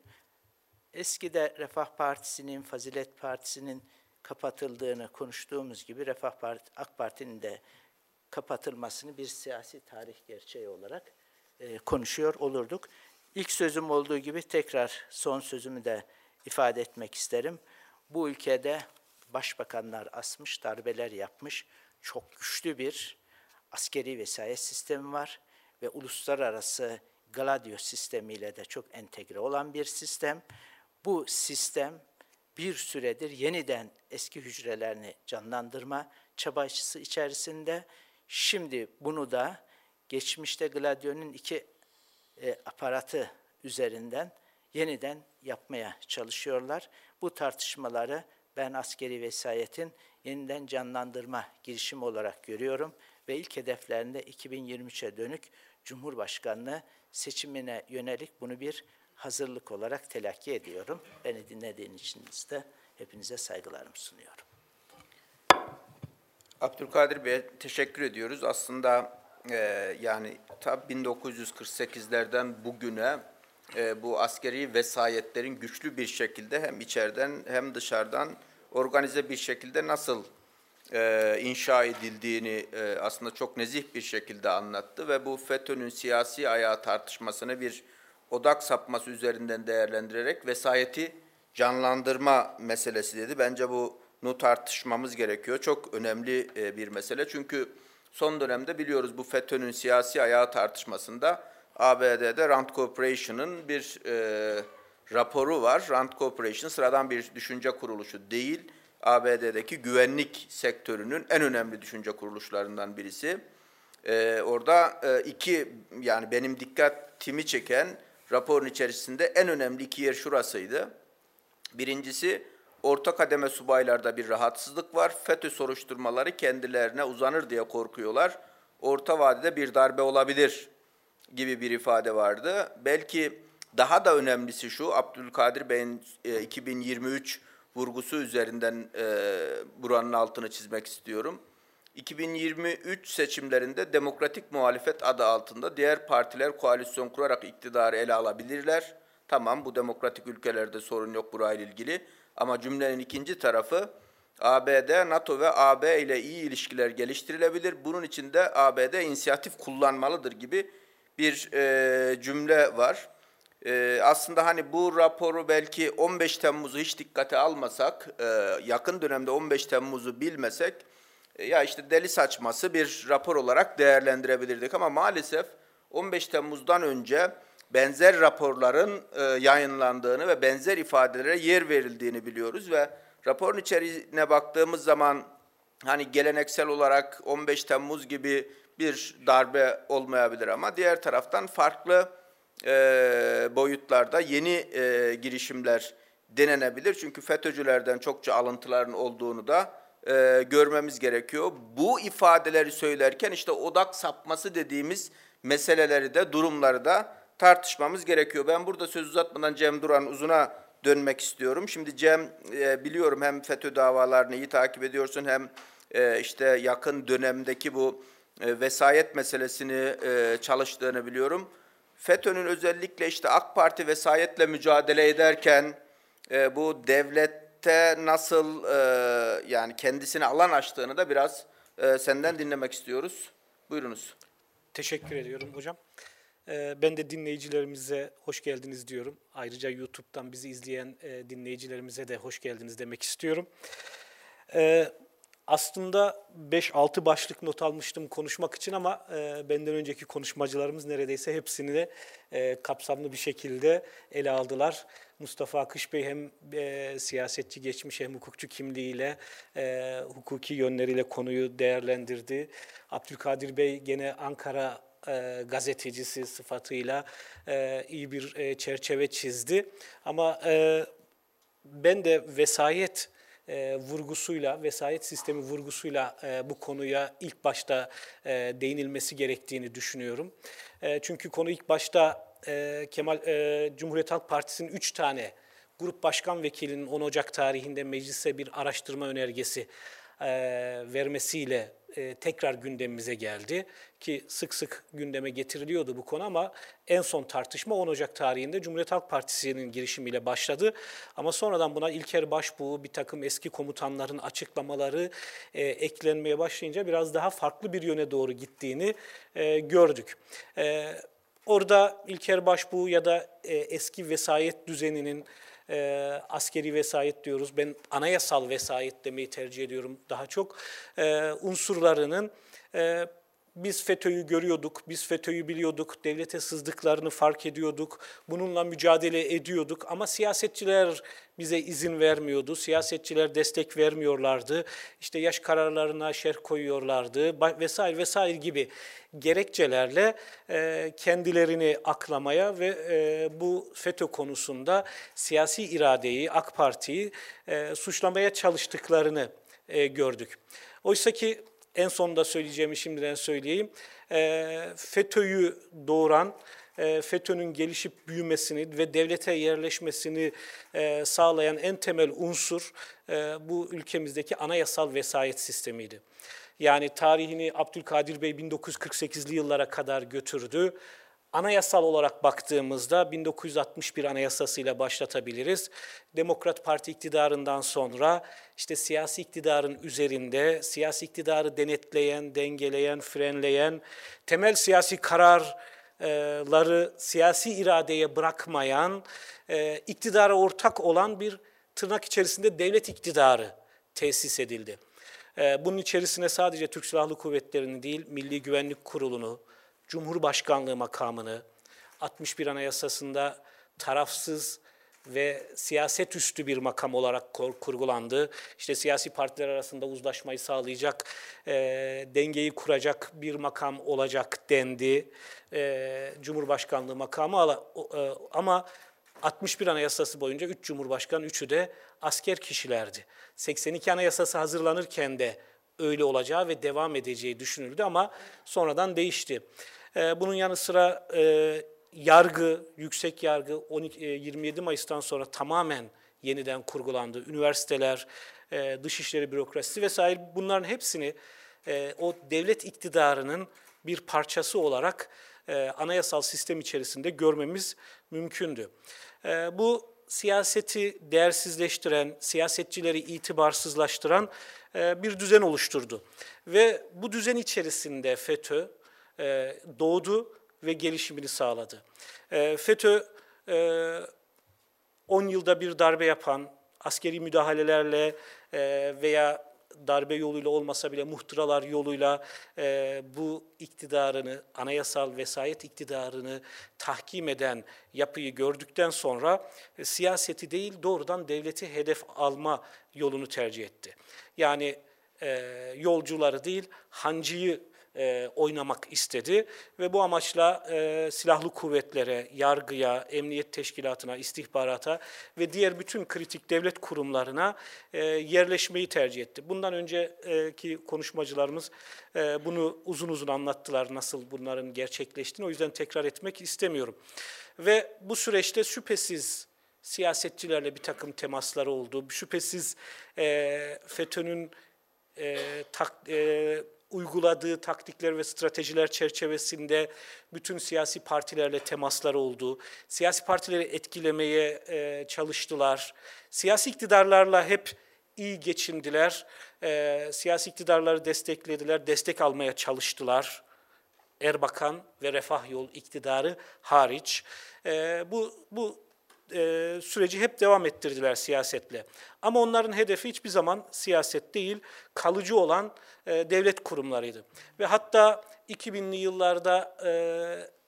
eskide Refah Partisi'nin, Fazilet Partisi'nin kapatıldığını konuştuğumuz gibi Refah Parti, AK Parti'nin de kapatılmasını bir siyasi tarih gerçeği olarak e, konuşuyor olurduk. İlk sözüm olduğu gibi tekrar son sözümü de ifade etmek isterim. Bu ülkede başbakanlar asmış, darbeler yapmış, çok güçlü bir askeri vesayet sistemi var ve uluslararası Gladio sistemiyle de çok entegre olan bir sistem. Bu sistem bir süredir yeniden eski hücrelerini canlandırma çabası içerisinde Şimdi bunu da geçmişte Gladio'nun iki e, aparatı üzerinden yeniden yapmaya çalışıyorlar. Bu tartışmaları ben askeri vesayetin yeniden canlandırma girişimi olarak görüyorum ve ilk hedeflerinde 2023'e dönük Cumhurbaşkanlığı seçimine yönelik bunu bir hazırlık olarak telakki ediyorum. Beni dinlediğiniz için de hepinize saygılarımı sunuyorum. Abdülkadir Bey'e teşekkür ediyoruz. Aslında e, yani tabi 1948'lerden bugüne e, bu askeri vesayetlerin güçlü bir şekilde hem içeriden hem dışarıdan organize bir şekilde nasıl e, inşa edildiğini e, aslında çok nezih bir şekilde anlattı ve bu FETÖ'nün siyasi ayağı tartışmasını bir odak sapması üzerinden değerlendirerek vesayeti canlandırma meselesi dedi. Bence bunu tartışmamız gerekiyor. Çok önemli e, bir mesele çünkü son dönemde biliyoruz bu FETÖ'nün siyasi ayağı tartışmasında ABD'de Rand Corporation'ın bir e, raporu var. Rand Corporation sıradan bir düşünce kuruluşu değil, ABD'deki güvenlik sektörünün en önemli düşünce kuruluşlarından birisi. Ee, orada e, iki yani benim dikkatimi çeken raporun içerisinde en önemli iki yer şurasıydı. Birincisi orta kademe subaylarda bir rahatsızlık var. FETÖ soruşturmaları kendilerine uzanır diye korkuyorlar. Orta vadede bir darbe olabilir gibi bir ifade vardı. Belki daha da önemlisi şu, Abdülkadir Bey'in e, 2023 vurgusu üzerinden e, buranın altını çizmek istiyorum. 2023 seçimlerinde demokratik muhalefet adı altında diğer partiler koalisyon kurarak iktidarı ele alabilirler. Tamam bu demokratik ülkelerde sorun yok burayla ilgili. Ama cümlenin ikinci tarafı ABD, NATO ve AB ile iyi ilişkiler geliştirilebilir. Bunun için de ABD inisiyatif kullanmalıdır gibi bir e, cümle var. E, aslında hani bu raporu belki 15 Temmuz'u hiç dikkate almasak, e, yakın dönemde 15 Temmuz'u bilmesek, e, ya işte deli saçması bir rapor olarak değerlendirebilirdik. Ama maalesef 15 Temmuz'dan önce benzer raporların e, yayınlandığını ve benzer ifadelere yer verildiğini biliyoruz ve raporun içeriğine baktığımız zaman hani geleneksel olarak 15 Temmuz gibi bir darbe olmayabilir ama diğer taraftan farklı e, boyutlarda yeni e, girişimler denenebilir. Çünkü FETÖ'cülerden çokça alıntıların olduğunu da e, görmemiz gerekiyor. Bu ifadeleri söylerken işte odak sapması dediğimiz meseleleri de durumları da tartışmamız gerekiyor. Ben burada söz uzatmadan Cem Duran Uzun'a dönmek istiyorum. Şimdi Cem e, biliyorum hem FETÖ davalarını iyi takip ediyorsun hem e, işte yakın dönemdeki bu e, vesayet meselesini e, çalıştığını biliyorum. FETÖ'nün özellikle işte AK Parti vesayetle mücadele ederken e, bu devlette nasıl e, yani kendisine alan açtığını da biraz e, senden dinlemek istiyoruz. Buyurunuz. Teşekkür ediyorum hocam. Ee, Ben de dinleyicilerimize hoş geldiniz diyorum. Ayrıca YouTube'dan bizi izleyen e, dinleyicilerimize de hoş geldiniz demek istiyorum. Aslında 5-6 başlık not almıştım konuşmak için ama e, benden önceki konuşmacılarımız neredeyse hepsini de e, kapsamlı bir şekilde ele aldılar. Mustafa Akış Bey hem e, siyasetçi geçmiş hem hukukçu kimliğiyle, e, hukuki yönleriyle konuyu değerlendirdi. Abdülkadir Bey gene Ankara e, gazetecisi sıfatıyla e, iyi bir e, çerçeve çizdi. Ama e, ben de vesayet e, vurgusuyla, vesayet sistemi vurgusuyla e, bu konuya ilk başta e, değinilmesi gerektiğini düşünüyorum. Çünkü konu ilk başta Kemal Cumhuriyet Halk Partisi'nin üç tane grup başkan vekilinin 10 Ocak tarihinde meclise bir araştırma önergesi vermesiyle e, tekrar gündemimize geldi ki sık sık gündeme getiriliyordu bu konu ama en son tartışma 10 Ocak tarihinde Cumhuriyet Halk Partisi'nin girişimiyle başladı. Ama sonradan buna İlker Başbuğ, bir takım eski komutanların açıklamaları e, eklenmeye başlayınca biraz daha farklı bir yöne doğru gittiğini e, gördük. E, orada İlker Başbuğ ya da e, eski vesayet düzeninin e, askeri vesayet diyoruz. Ben anayasal vesayet demeyi tercih ediyorum daha çok. E, unsurlarının e, biz FETÖ'yü görüyorduk, biz FETÖ'yü biliyorduk, devlete sızdıklarını fark ediyorduk, bununla mücadele ediyorduk ama siyasetçiler bize izin vermiyordu, siyasetçiler destek vermiyorlardı, işte yaş kararlarına şerh koyuyorlardı vesaire vesaire gibi gerekçelerle e, kendilerini aklamaya ve e, bu FETÖ konusunda siyasi iradeyi, AK Parti'yi e, suçlamaya çalıştıklarını e, gördük. Oysa ki en sonunda söyleyeceğimi şimdiden söyleyeyim. E, FETÖ'yü doğuran, e, FETÖ'nün gelişip büyümesini ve devlete yerleşmesini e, sağlayan en temel unsur e, bu ülkemizdeki anayasal vesayet sistemiydi. Yani tarihini Abdülkadir Bey 1948'li yıllara kadar götürdü. Anayasal olarak baktığımızda 1961 anayasasıyla başlatabiliriz. Demokrat Parti iktidarından sonra işte siyasi iktidarın üzerinde siyasi iktidarı denetleyen, dengeleyen, frenleyen, temel siyasi kararları siyasi iradeye bırakmayan, e, iktidara ortak olan bir tırnak içerisinde devlet iktidarı tesis edildi. E, Bunun içerisine sadece Türk Silahlı Kuvvetleri'ni değil, Milli Güvenlik Kurulu'nu, Cumhurbaşkanlığı makamını, 61 Anayasası'nda tarafsız ve siyaset üstü bir makam olarak kur- kurgulandı. İşte siyasi partiler arasında uzlaşmayı sağlayacak, e, dengeyi kuracak bir makam olacak dendi. E, Cumhurbaşkanlığı makamı ala- e, ama 61 Anayasası boyunca 3 Cumhurbaşkanı, 3'ü de asker kişilerdi. 82 Anayasası hazırlanırken de öyle olacağı ve devam edeceği düşünüldü ama sonradan değişti. Ee, Bunun yanı sıra e, yargı, yüksek yargı 12, e, 27 Mayıs'tan sonra tamamen yeniden kurgulandı. Üniversiteler, e, dışişleri bürokrasisi vesaire bunların hepsini e, o devlet iktidarının bir parçası olarak e, anayasal sistem içerisinde görmemiz mümkündü. E, bu siyaseti değersizleştiren, siyasetçileri itibarsızlaştıran e, bir düzen oluşturdu. Ve bu düzen içerisinde FETÖ e, doğdu ve gelişimini sağladı. E, FETÖ e, 10 yılda bir darbe yapan, askeri müdahalelerle e, veya darbe yoluyla olmasa bile muhtıralar yoluyla e, bu iktidarını, anayasal vesayet iktidarını tahkim eden yapıyı gördükten sonra e, siyaseti değil doğrudan devleti hedef alma yolunu tercih etti. Yani e, yolcuları değil, hancıyı e, oynamak istedi ve bu amaçla e, silahlı kuvvetlere, yargıya, emniyet teşkilatına, istihbarata ve diğer bütün kritik devlet kurumlarına e, yerleşmeyi tercih etti. Bundan önceki konuşmacılarımız e, bunu uzun uzun anlattılar nasıl bunların gerçekleştiğini. O yüzden tekrar etmek istemiyorum. Ve bu süreçte şüphesiz siyasetçilerle bir takım temasları oldu. Şüphesiz e, FETÖ'nün e, tak, e, uyguladığı taktikler ve stratejiler çerçevesinde bütün siyasi partilerle temasları oldu. Siyasi partileri etkilemeye e, çalıştılar. Siyasi iktidarlarla hep iyi geçindiler. E, siyasi iktidarları desteklediler, destek almaya çalıştılar. Erbakan ve Refah Yol iktidarı hariç. E, bu bu e, süreci hep devam ettirdiler siyasetle. Ama onların hedefi hiçbir zaman siyaset değil, kalıcı olan e, devlet kurumlarıydı. Ve hatta 2000'li yıllarda e,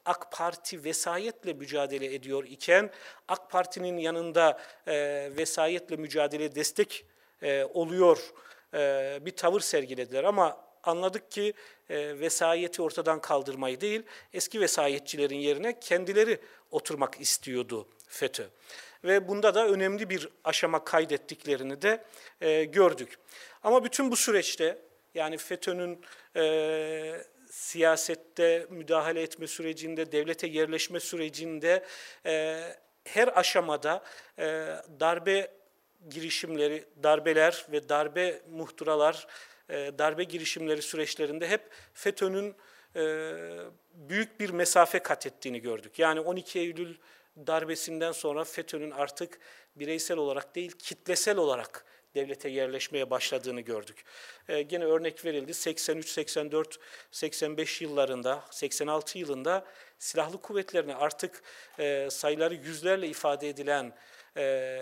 AK Parti vesayetle mücadele ediyor iken AK Parti'nin yanında e, vesayetle mücadele destek e, oluyor e, bir tavır sergilediler. Ama anladık ki e, vesayeti ortadan kaldırmayı değil, eski vesayetçilerin yerine kendileri oturmak istiyordu FETÖ. Ve bunda da önemli bir aşama kaydettiklerini de e, gördük. Ama bütün bu süreçte yani FETÖ'nün e, siyasette müdahale etme sürecinde, devlete yerleşme sürecinde e, her aşamada e, darbe girişimleri, darbeler ve darbe muhtıralar, e, darbe girişimleri süreçlerinde hep FETÖ'nün e, büyük bir mesafe kat ettiğini gördük. Yani 12 Eylül darbesinden sonra FETÖ'nün artık bireysel olarak değil, kitlesel olarak devlete yerleşmeye başladığını gördük. Ee, gene örnek verildi 83, 84, 85 yıllarında, 86 yılında silahlı kuvvetlerine artık e, sayıları yüzlerle ifade edilen e,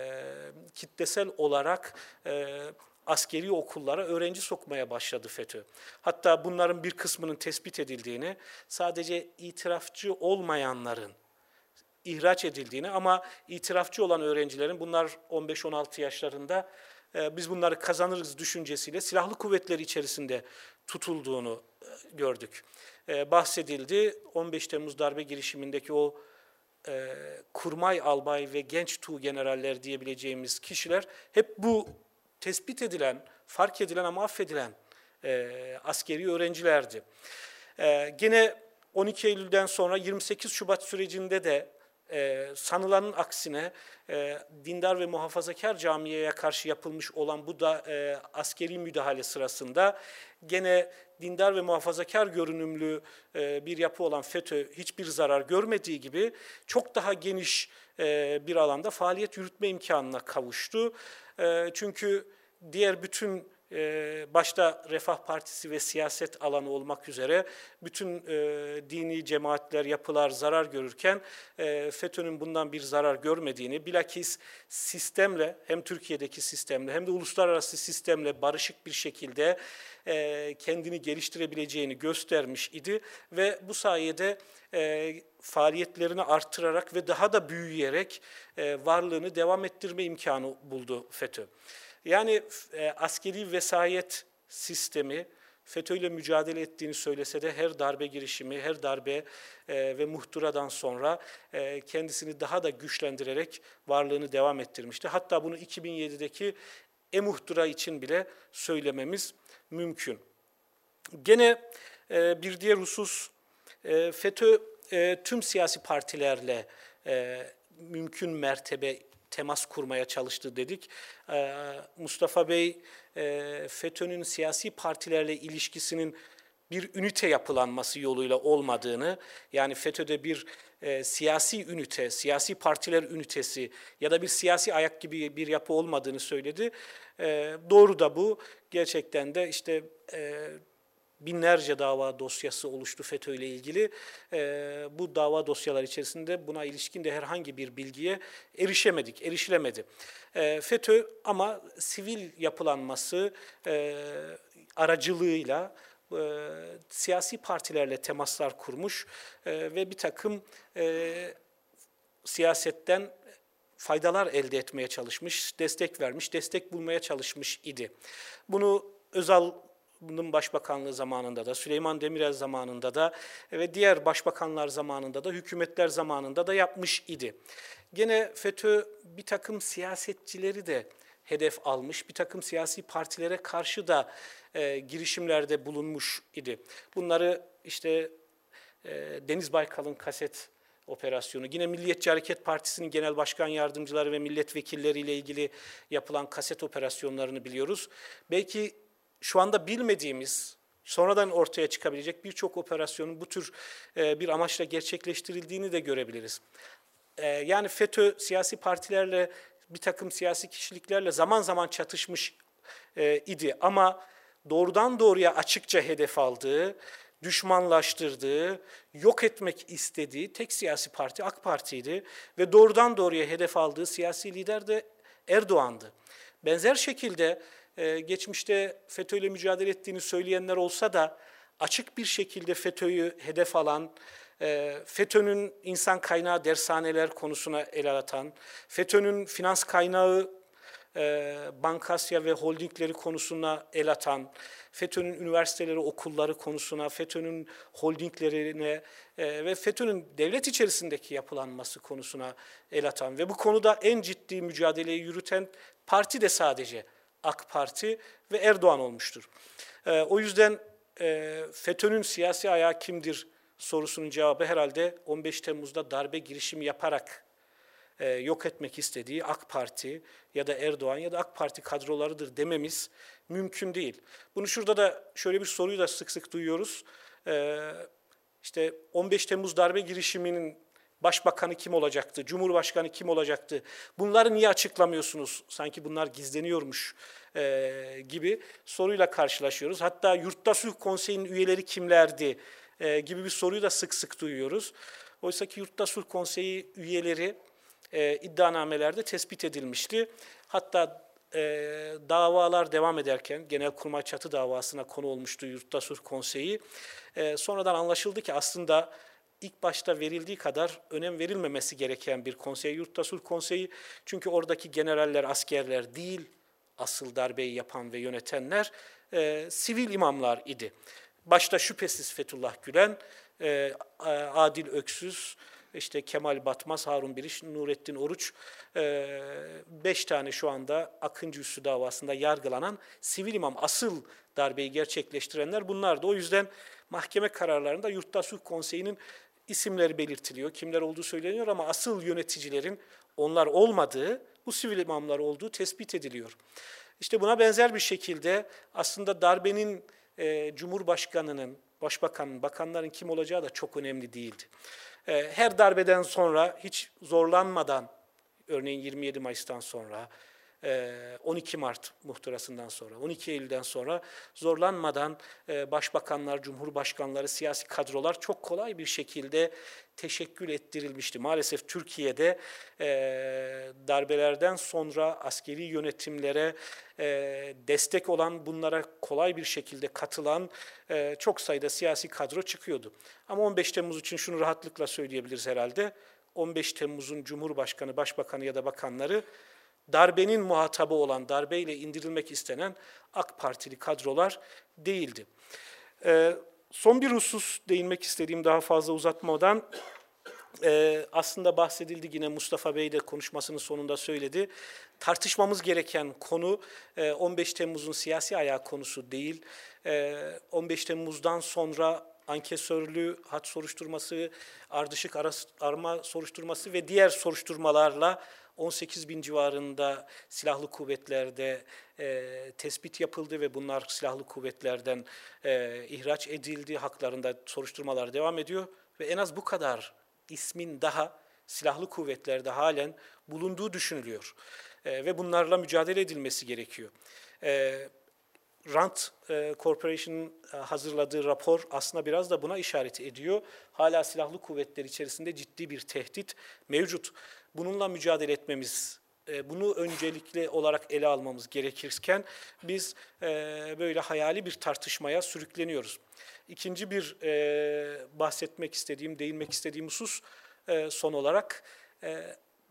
kitlesel olarak e, askeri okullara öğrenci sokmaya başladı FETÖ. Hatta bunların bir kısmının tespit edildiğini, sadece itirafçı olmayanların ihraç edildiğini ama itirafçı olan öğrencilerin bunlar 15-16 yaşlarında e, biz bunları kazanırız düşüncesiyle silahlı kuvvetler içerisinde tutulduğunu e, gördük. E, bahsedildi 15 Temmuz darbe girişimindeki o kurmay albay ve genç tuğ generaller diyebileceğimiz kişiler hep bu tespit edilen, fark edilen ama affedilen askeri öğrencilerdi. Gene 12 Eylül'den sonra 28 Şubat sürecinde de e, sanılanın aksine e, dindar ve muhafazakar camiyeye karşı yapılmış olan bu da e, askeri müdahale sırasında gene dindar ve muhafazakar görünümlü e, bir yapı olan FETÖ hiçbir zarar görmediği gibi çok daha geniş e, bir alanda faaliyet yürütme imkanına kavuştu. E, çünkü diğer bütün e, başta Refah Partisi ve siyaset alanı olmak üzere bütün e, dini cemaatler, yapılar zarar görürken e, FETÖ'nün bundan bir zarar görmediğini, bilakis sistemle hem Türkiye'deki sistemle hem de uluslararası sistemle barışık bir şekilde e, kendini geliştirebileceğini göstermiş idi ve bu sayede faaliyetlerini artırarak ve daha da büyüyerek varlığını devam ettirme imkanı buldu FETÖ. Yani e, askeri vesayet sistemi FETÖ'yle mücadele ettiğini söylese de her darbe girişimi, her darbe e, ve muhturadan sonra e, kendisini daha da güçlendirerek varlığını devam ettirmişti. Hatta bunu 2007'deki e-muhtıra için bile söylememiz mümkün. Gene e, bir diğer husus, e, FETÖ e, tüm siyasi partilerle e, mümkün mertebe temas kurmaya çalıştı dedik. Ee, Mustafa Bey e, FETÖ'nün siyasi partilerle ilişkisinin bir ünite yapılanması yoluyla olmadığını, yani FETÖ'de bir e, siyasi ünite, siyasi partiler ünitesi ya da bir siyasi ayak gibi bir yapı olmadığını söyledi. E, doğru da bu. Gerçekten de işte e, binlerce dava dosyası oluştu FETÖ ile ilgili. E, bu dava dosyalar içerisinde buna ilişkin de herhangi bir bilgiye erişemedik, erişilemedi. E, FETÖ ama sivil yapılanması e, aracılığıyla e, siyasi partilerle temaslar kurmuş e, ve bir takım e, siyasetten faydalar elde etmeye çalışmış, destek vermiş, destek bulmaya çalışmış idi. Bunu Özal bunun başbakanlığı zamanında da, Süleyman Demirel zamanında da ve diğer başbakanlar zamanında da, hükümetler zamanında da yapmış idi. Gene FETÖ bir takım siyasetçileri de hedef almış, bir takım siyasi partilere karşı da e, girişimlerde bulunmuş idi. Bunları işte e, Deniz Baykal'ın kaset operasyonu, yine Milliyetçi Hareket Partisi'nin genel başkan yardımcıları ve milletvekilleriyle ilgili yapılan kaset operasyonlarını biliyoruz. Belki şu anda bilmediğimiz, sonradan ortaya çıkabilecek birçok operasyonun bu tür e, bir amaçla gerçekleştirildiğini de görebiliriz. E, yani FETÖ siyasi partilerle, bir takım siyasi kişiliklerle zaman zaman çatışmış e, idi ama doğrudan doğruya açıkça hedef aldığı, düşmanlaştırdığı, yok etmek istediği tek siyasi parti AK Parti'ydi ve doğrudan doğruya hedef aldığı siyasi lider de Erdoğan'dı. Benzer şekilde ee, geçmişte FETÖ ile mücadele ettiğini söyleyenler olsa da açık bir şekilde FETÖ'yü hedef alan, e, FETÖ'nün insan kaynağı dershaneler konusuna el atan, FETÖ'nün finans kaynağı e, bankasya ve holdingleri konusuna el atan, FETÖ'nün üniversiteleri, okulları konusuna, FETÖ'nün holdinglerine e, ve FETÖ'nün devlet içerisindeki yapılanması konusuna el atan ve bu konuda en ciddi mücadeleyi yürüten parti de sadece AK Parti ve Erdoğan olmuştur. E, o yüzden e, FETÖ'nün siyasi ayağı kimdir sorusunun cevabı herhalde 15 Temmuz'da darbe girişimi yaparak e, yok etmek istediği AK Parti ya da Erdoğan ya da AK Parti kadrolarıdır dememiz mümkün değil. Bunu şurada da şöyle bir soruyu da sık sık duyuyoruz. E, işte 15 Temmuz darbe girişiminin Başbakanı kim olacaktı? Cumhurbaşkanı kim olacaktı? Bunları niye açıklamıyorsunuz? Sanki bunlar gizleniyormuş e, gibi soruyla karşılaşıyoruz. Hatta Yurtta Sulh Konseyi'nin üyeleri kimlerdi e, gibi bir soruyu da sık sık duyuyoruz. Oysa ki Yurtta Konseyi üyeleri e, iddianamelerde tespit edilmişti. Hatta e, davalar devam ederken Genelkurmay çatı davasına konu olmuştu Yurtta Sulh Konseyi. E, sonradan anlaşıldı ki aslında ilk başta verildiği kadar önem verilmemesi gereken bir konsey Yurtta Sulh Konseyi. Çünkü oradaki generaller, askerler değil, asıl darbeyi yapan ve yönetenler e, sivil imamlar idi. Başta şüphesiz Fethullah Gülen, e, Adil Öksüz, işte Kemal Batmaz, Harun Biriş, Nurettin Oruç, e, beş tane şu anda Akıncı Üssü davasında yargılanan sivil imam, asıl darbeyi gerçekleştirenler bunlardı. O yüzden mahkeme kararlarında Yurtta Sulh Konseyi'nin isimleri belirtiliyor, kimler olduğu söyleniyor ama asıl yöneticilerin onlar olmadığı, bu sivil imamlar olduğu tespit ediliyor. İşte buna benzer bir şekilde aslında darbenin e, Cumhurbaşkanı'nın, Başbakanın, bakanların kim olacağı da çok önemli değildi. E, her darbeden sonra hiç zorlanmadan, örneğin 27 Mayıs'tan sonra, 12 Mart muhtırasından sonra, 12 Eylül'den sonra zorlanmadan e, başbakanlar, cumhurbaşkanları, siyasi kadrolar çok kolay bir şekilde teşekkül ettirilmişti. Maalesef Türkiye'de e, darbelerden sonra askeri yönetimlere e, destek olan, bunlara kolay bir şekilde katılan e, çok sayıda siyasi kadro çıkıyordu. Ama 15 Temmuz için şunu rahatlıkla söyleyebiliriz herhalde. 15 Temmuz'un Cumhurbaşkanı, Başbakanı ya da bakanları darbenin muhatabı olan, darbeyle indirilmek istenen AK Partili kadrolar değildi. Ee, son bir husus değinmek istediğim daha fazla uzatmadan, e, aslında bahsedildi yine Mustafa Bey de konuşmasının sonunda söyledi. Tartışmamız gereken konu e, 15 Temmuz'un siyasi ayağı konusu değil. E, 15 Temmuz'dan sonra ankesörlü hat soruşturması, ardışık arama soruşturması ve diğer soruşturmalarla 18 bin civarında silahlı kuvvetlerde e, tespit yapıldı ve bunlar silahlı kuvvetlerden e, ihraç edildi. Haklarında soruşturmalar devam ediyor ve en az bu kadar ismin daha silahlı kuvvetlerde halen bulunduğu düşünülüyor. E, ve bunlarla mücadele edilmesi gerekiyor. E, Rand e, Corporation'ın e, hazırladığı rapor aslında biraz da buna işaret ediyor. Hala silahlı kuvvetler içerisinde ciddi bir tehdit mevcut. Bununla mücadele etmemiz, e, bunu öncelikli olarak ele almamız gerekirken biz e, böyle hayali bir tartışmaya sürükleniyoruz. İkinci bir e, bahsetmek istediğim, değinmek istediğim husus son olarak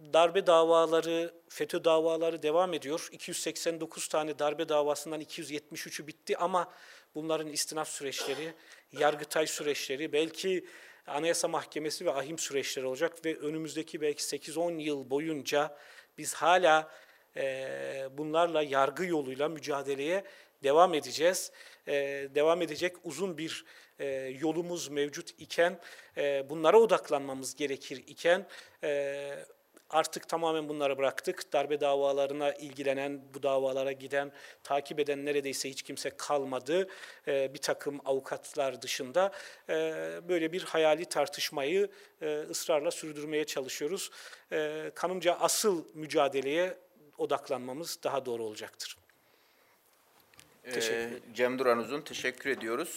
darbe davaları, FETÖ davaları devam ediyor. 289 tane darbe davasından 273'ü bitti ama bunların istinaf süreçleri, yargıtay süreçleri, belki Anayasa Mahkemesi ve ahim süreçleri olacak ve önümüzdeki belki 8-10 yıl boyunca biz hala e, bunlarla yargı yoluyla mücadeleye devam edeceğiz. E, devam edecek uzun bir e, yolumuz mevcut iken, e, bunlara odaklanmamız gerekir iken, e, Artık tamamen bunları bıraktık. Darbe davalarına ilgilenen, bu davalara giden, takip eden neredeyse hiç kimse kalmadı. Ee, bir takım avukatlar dışında Ee, böyle bir hayali tartışmayı e, ısrarla sürdürmeye çalışıyoruz. Ee, kanımca asıl mücadeleye odaklanmamız daha doğru olacaktır. Ee, Cem Duran Uzun teşekkür ediyoruz.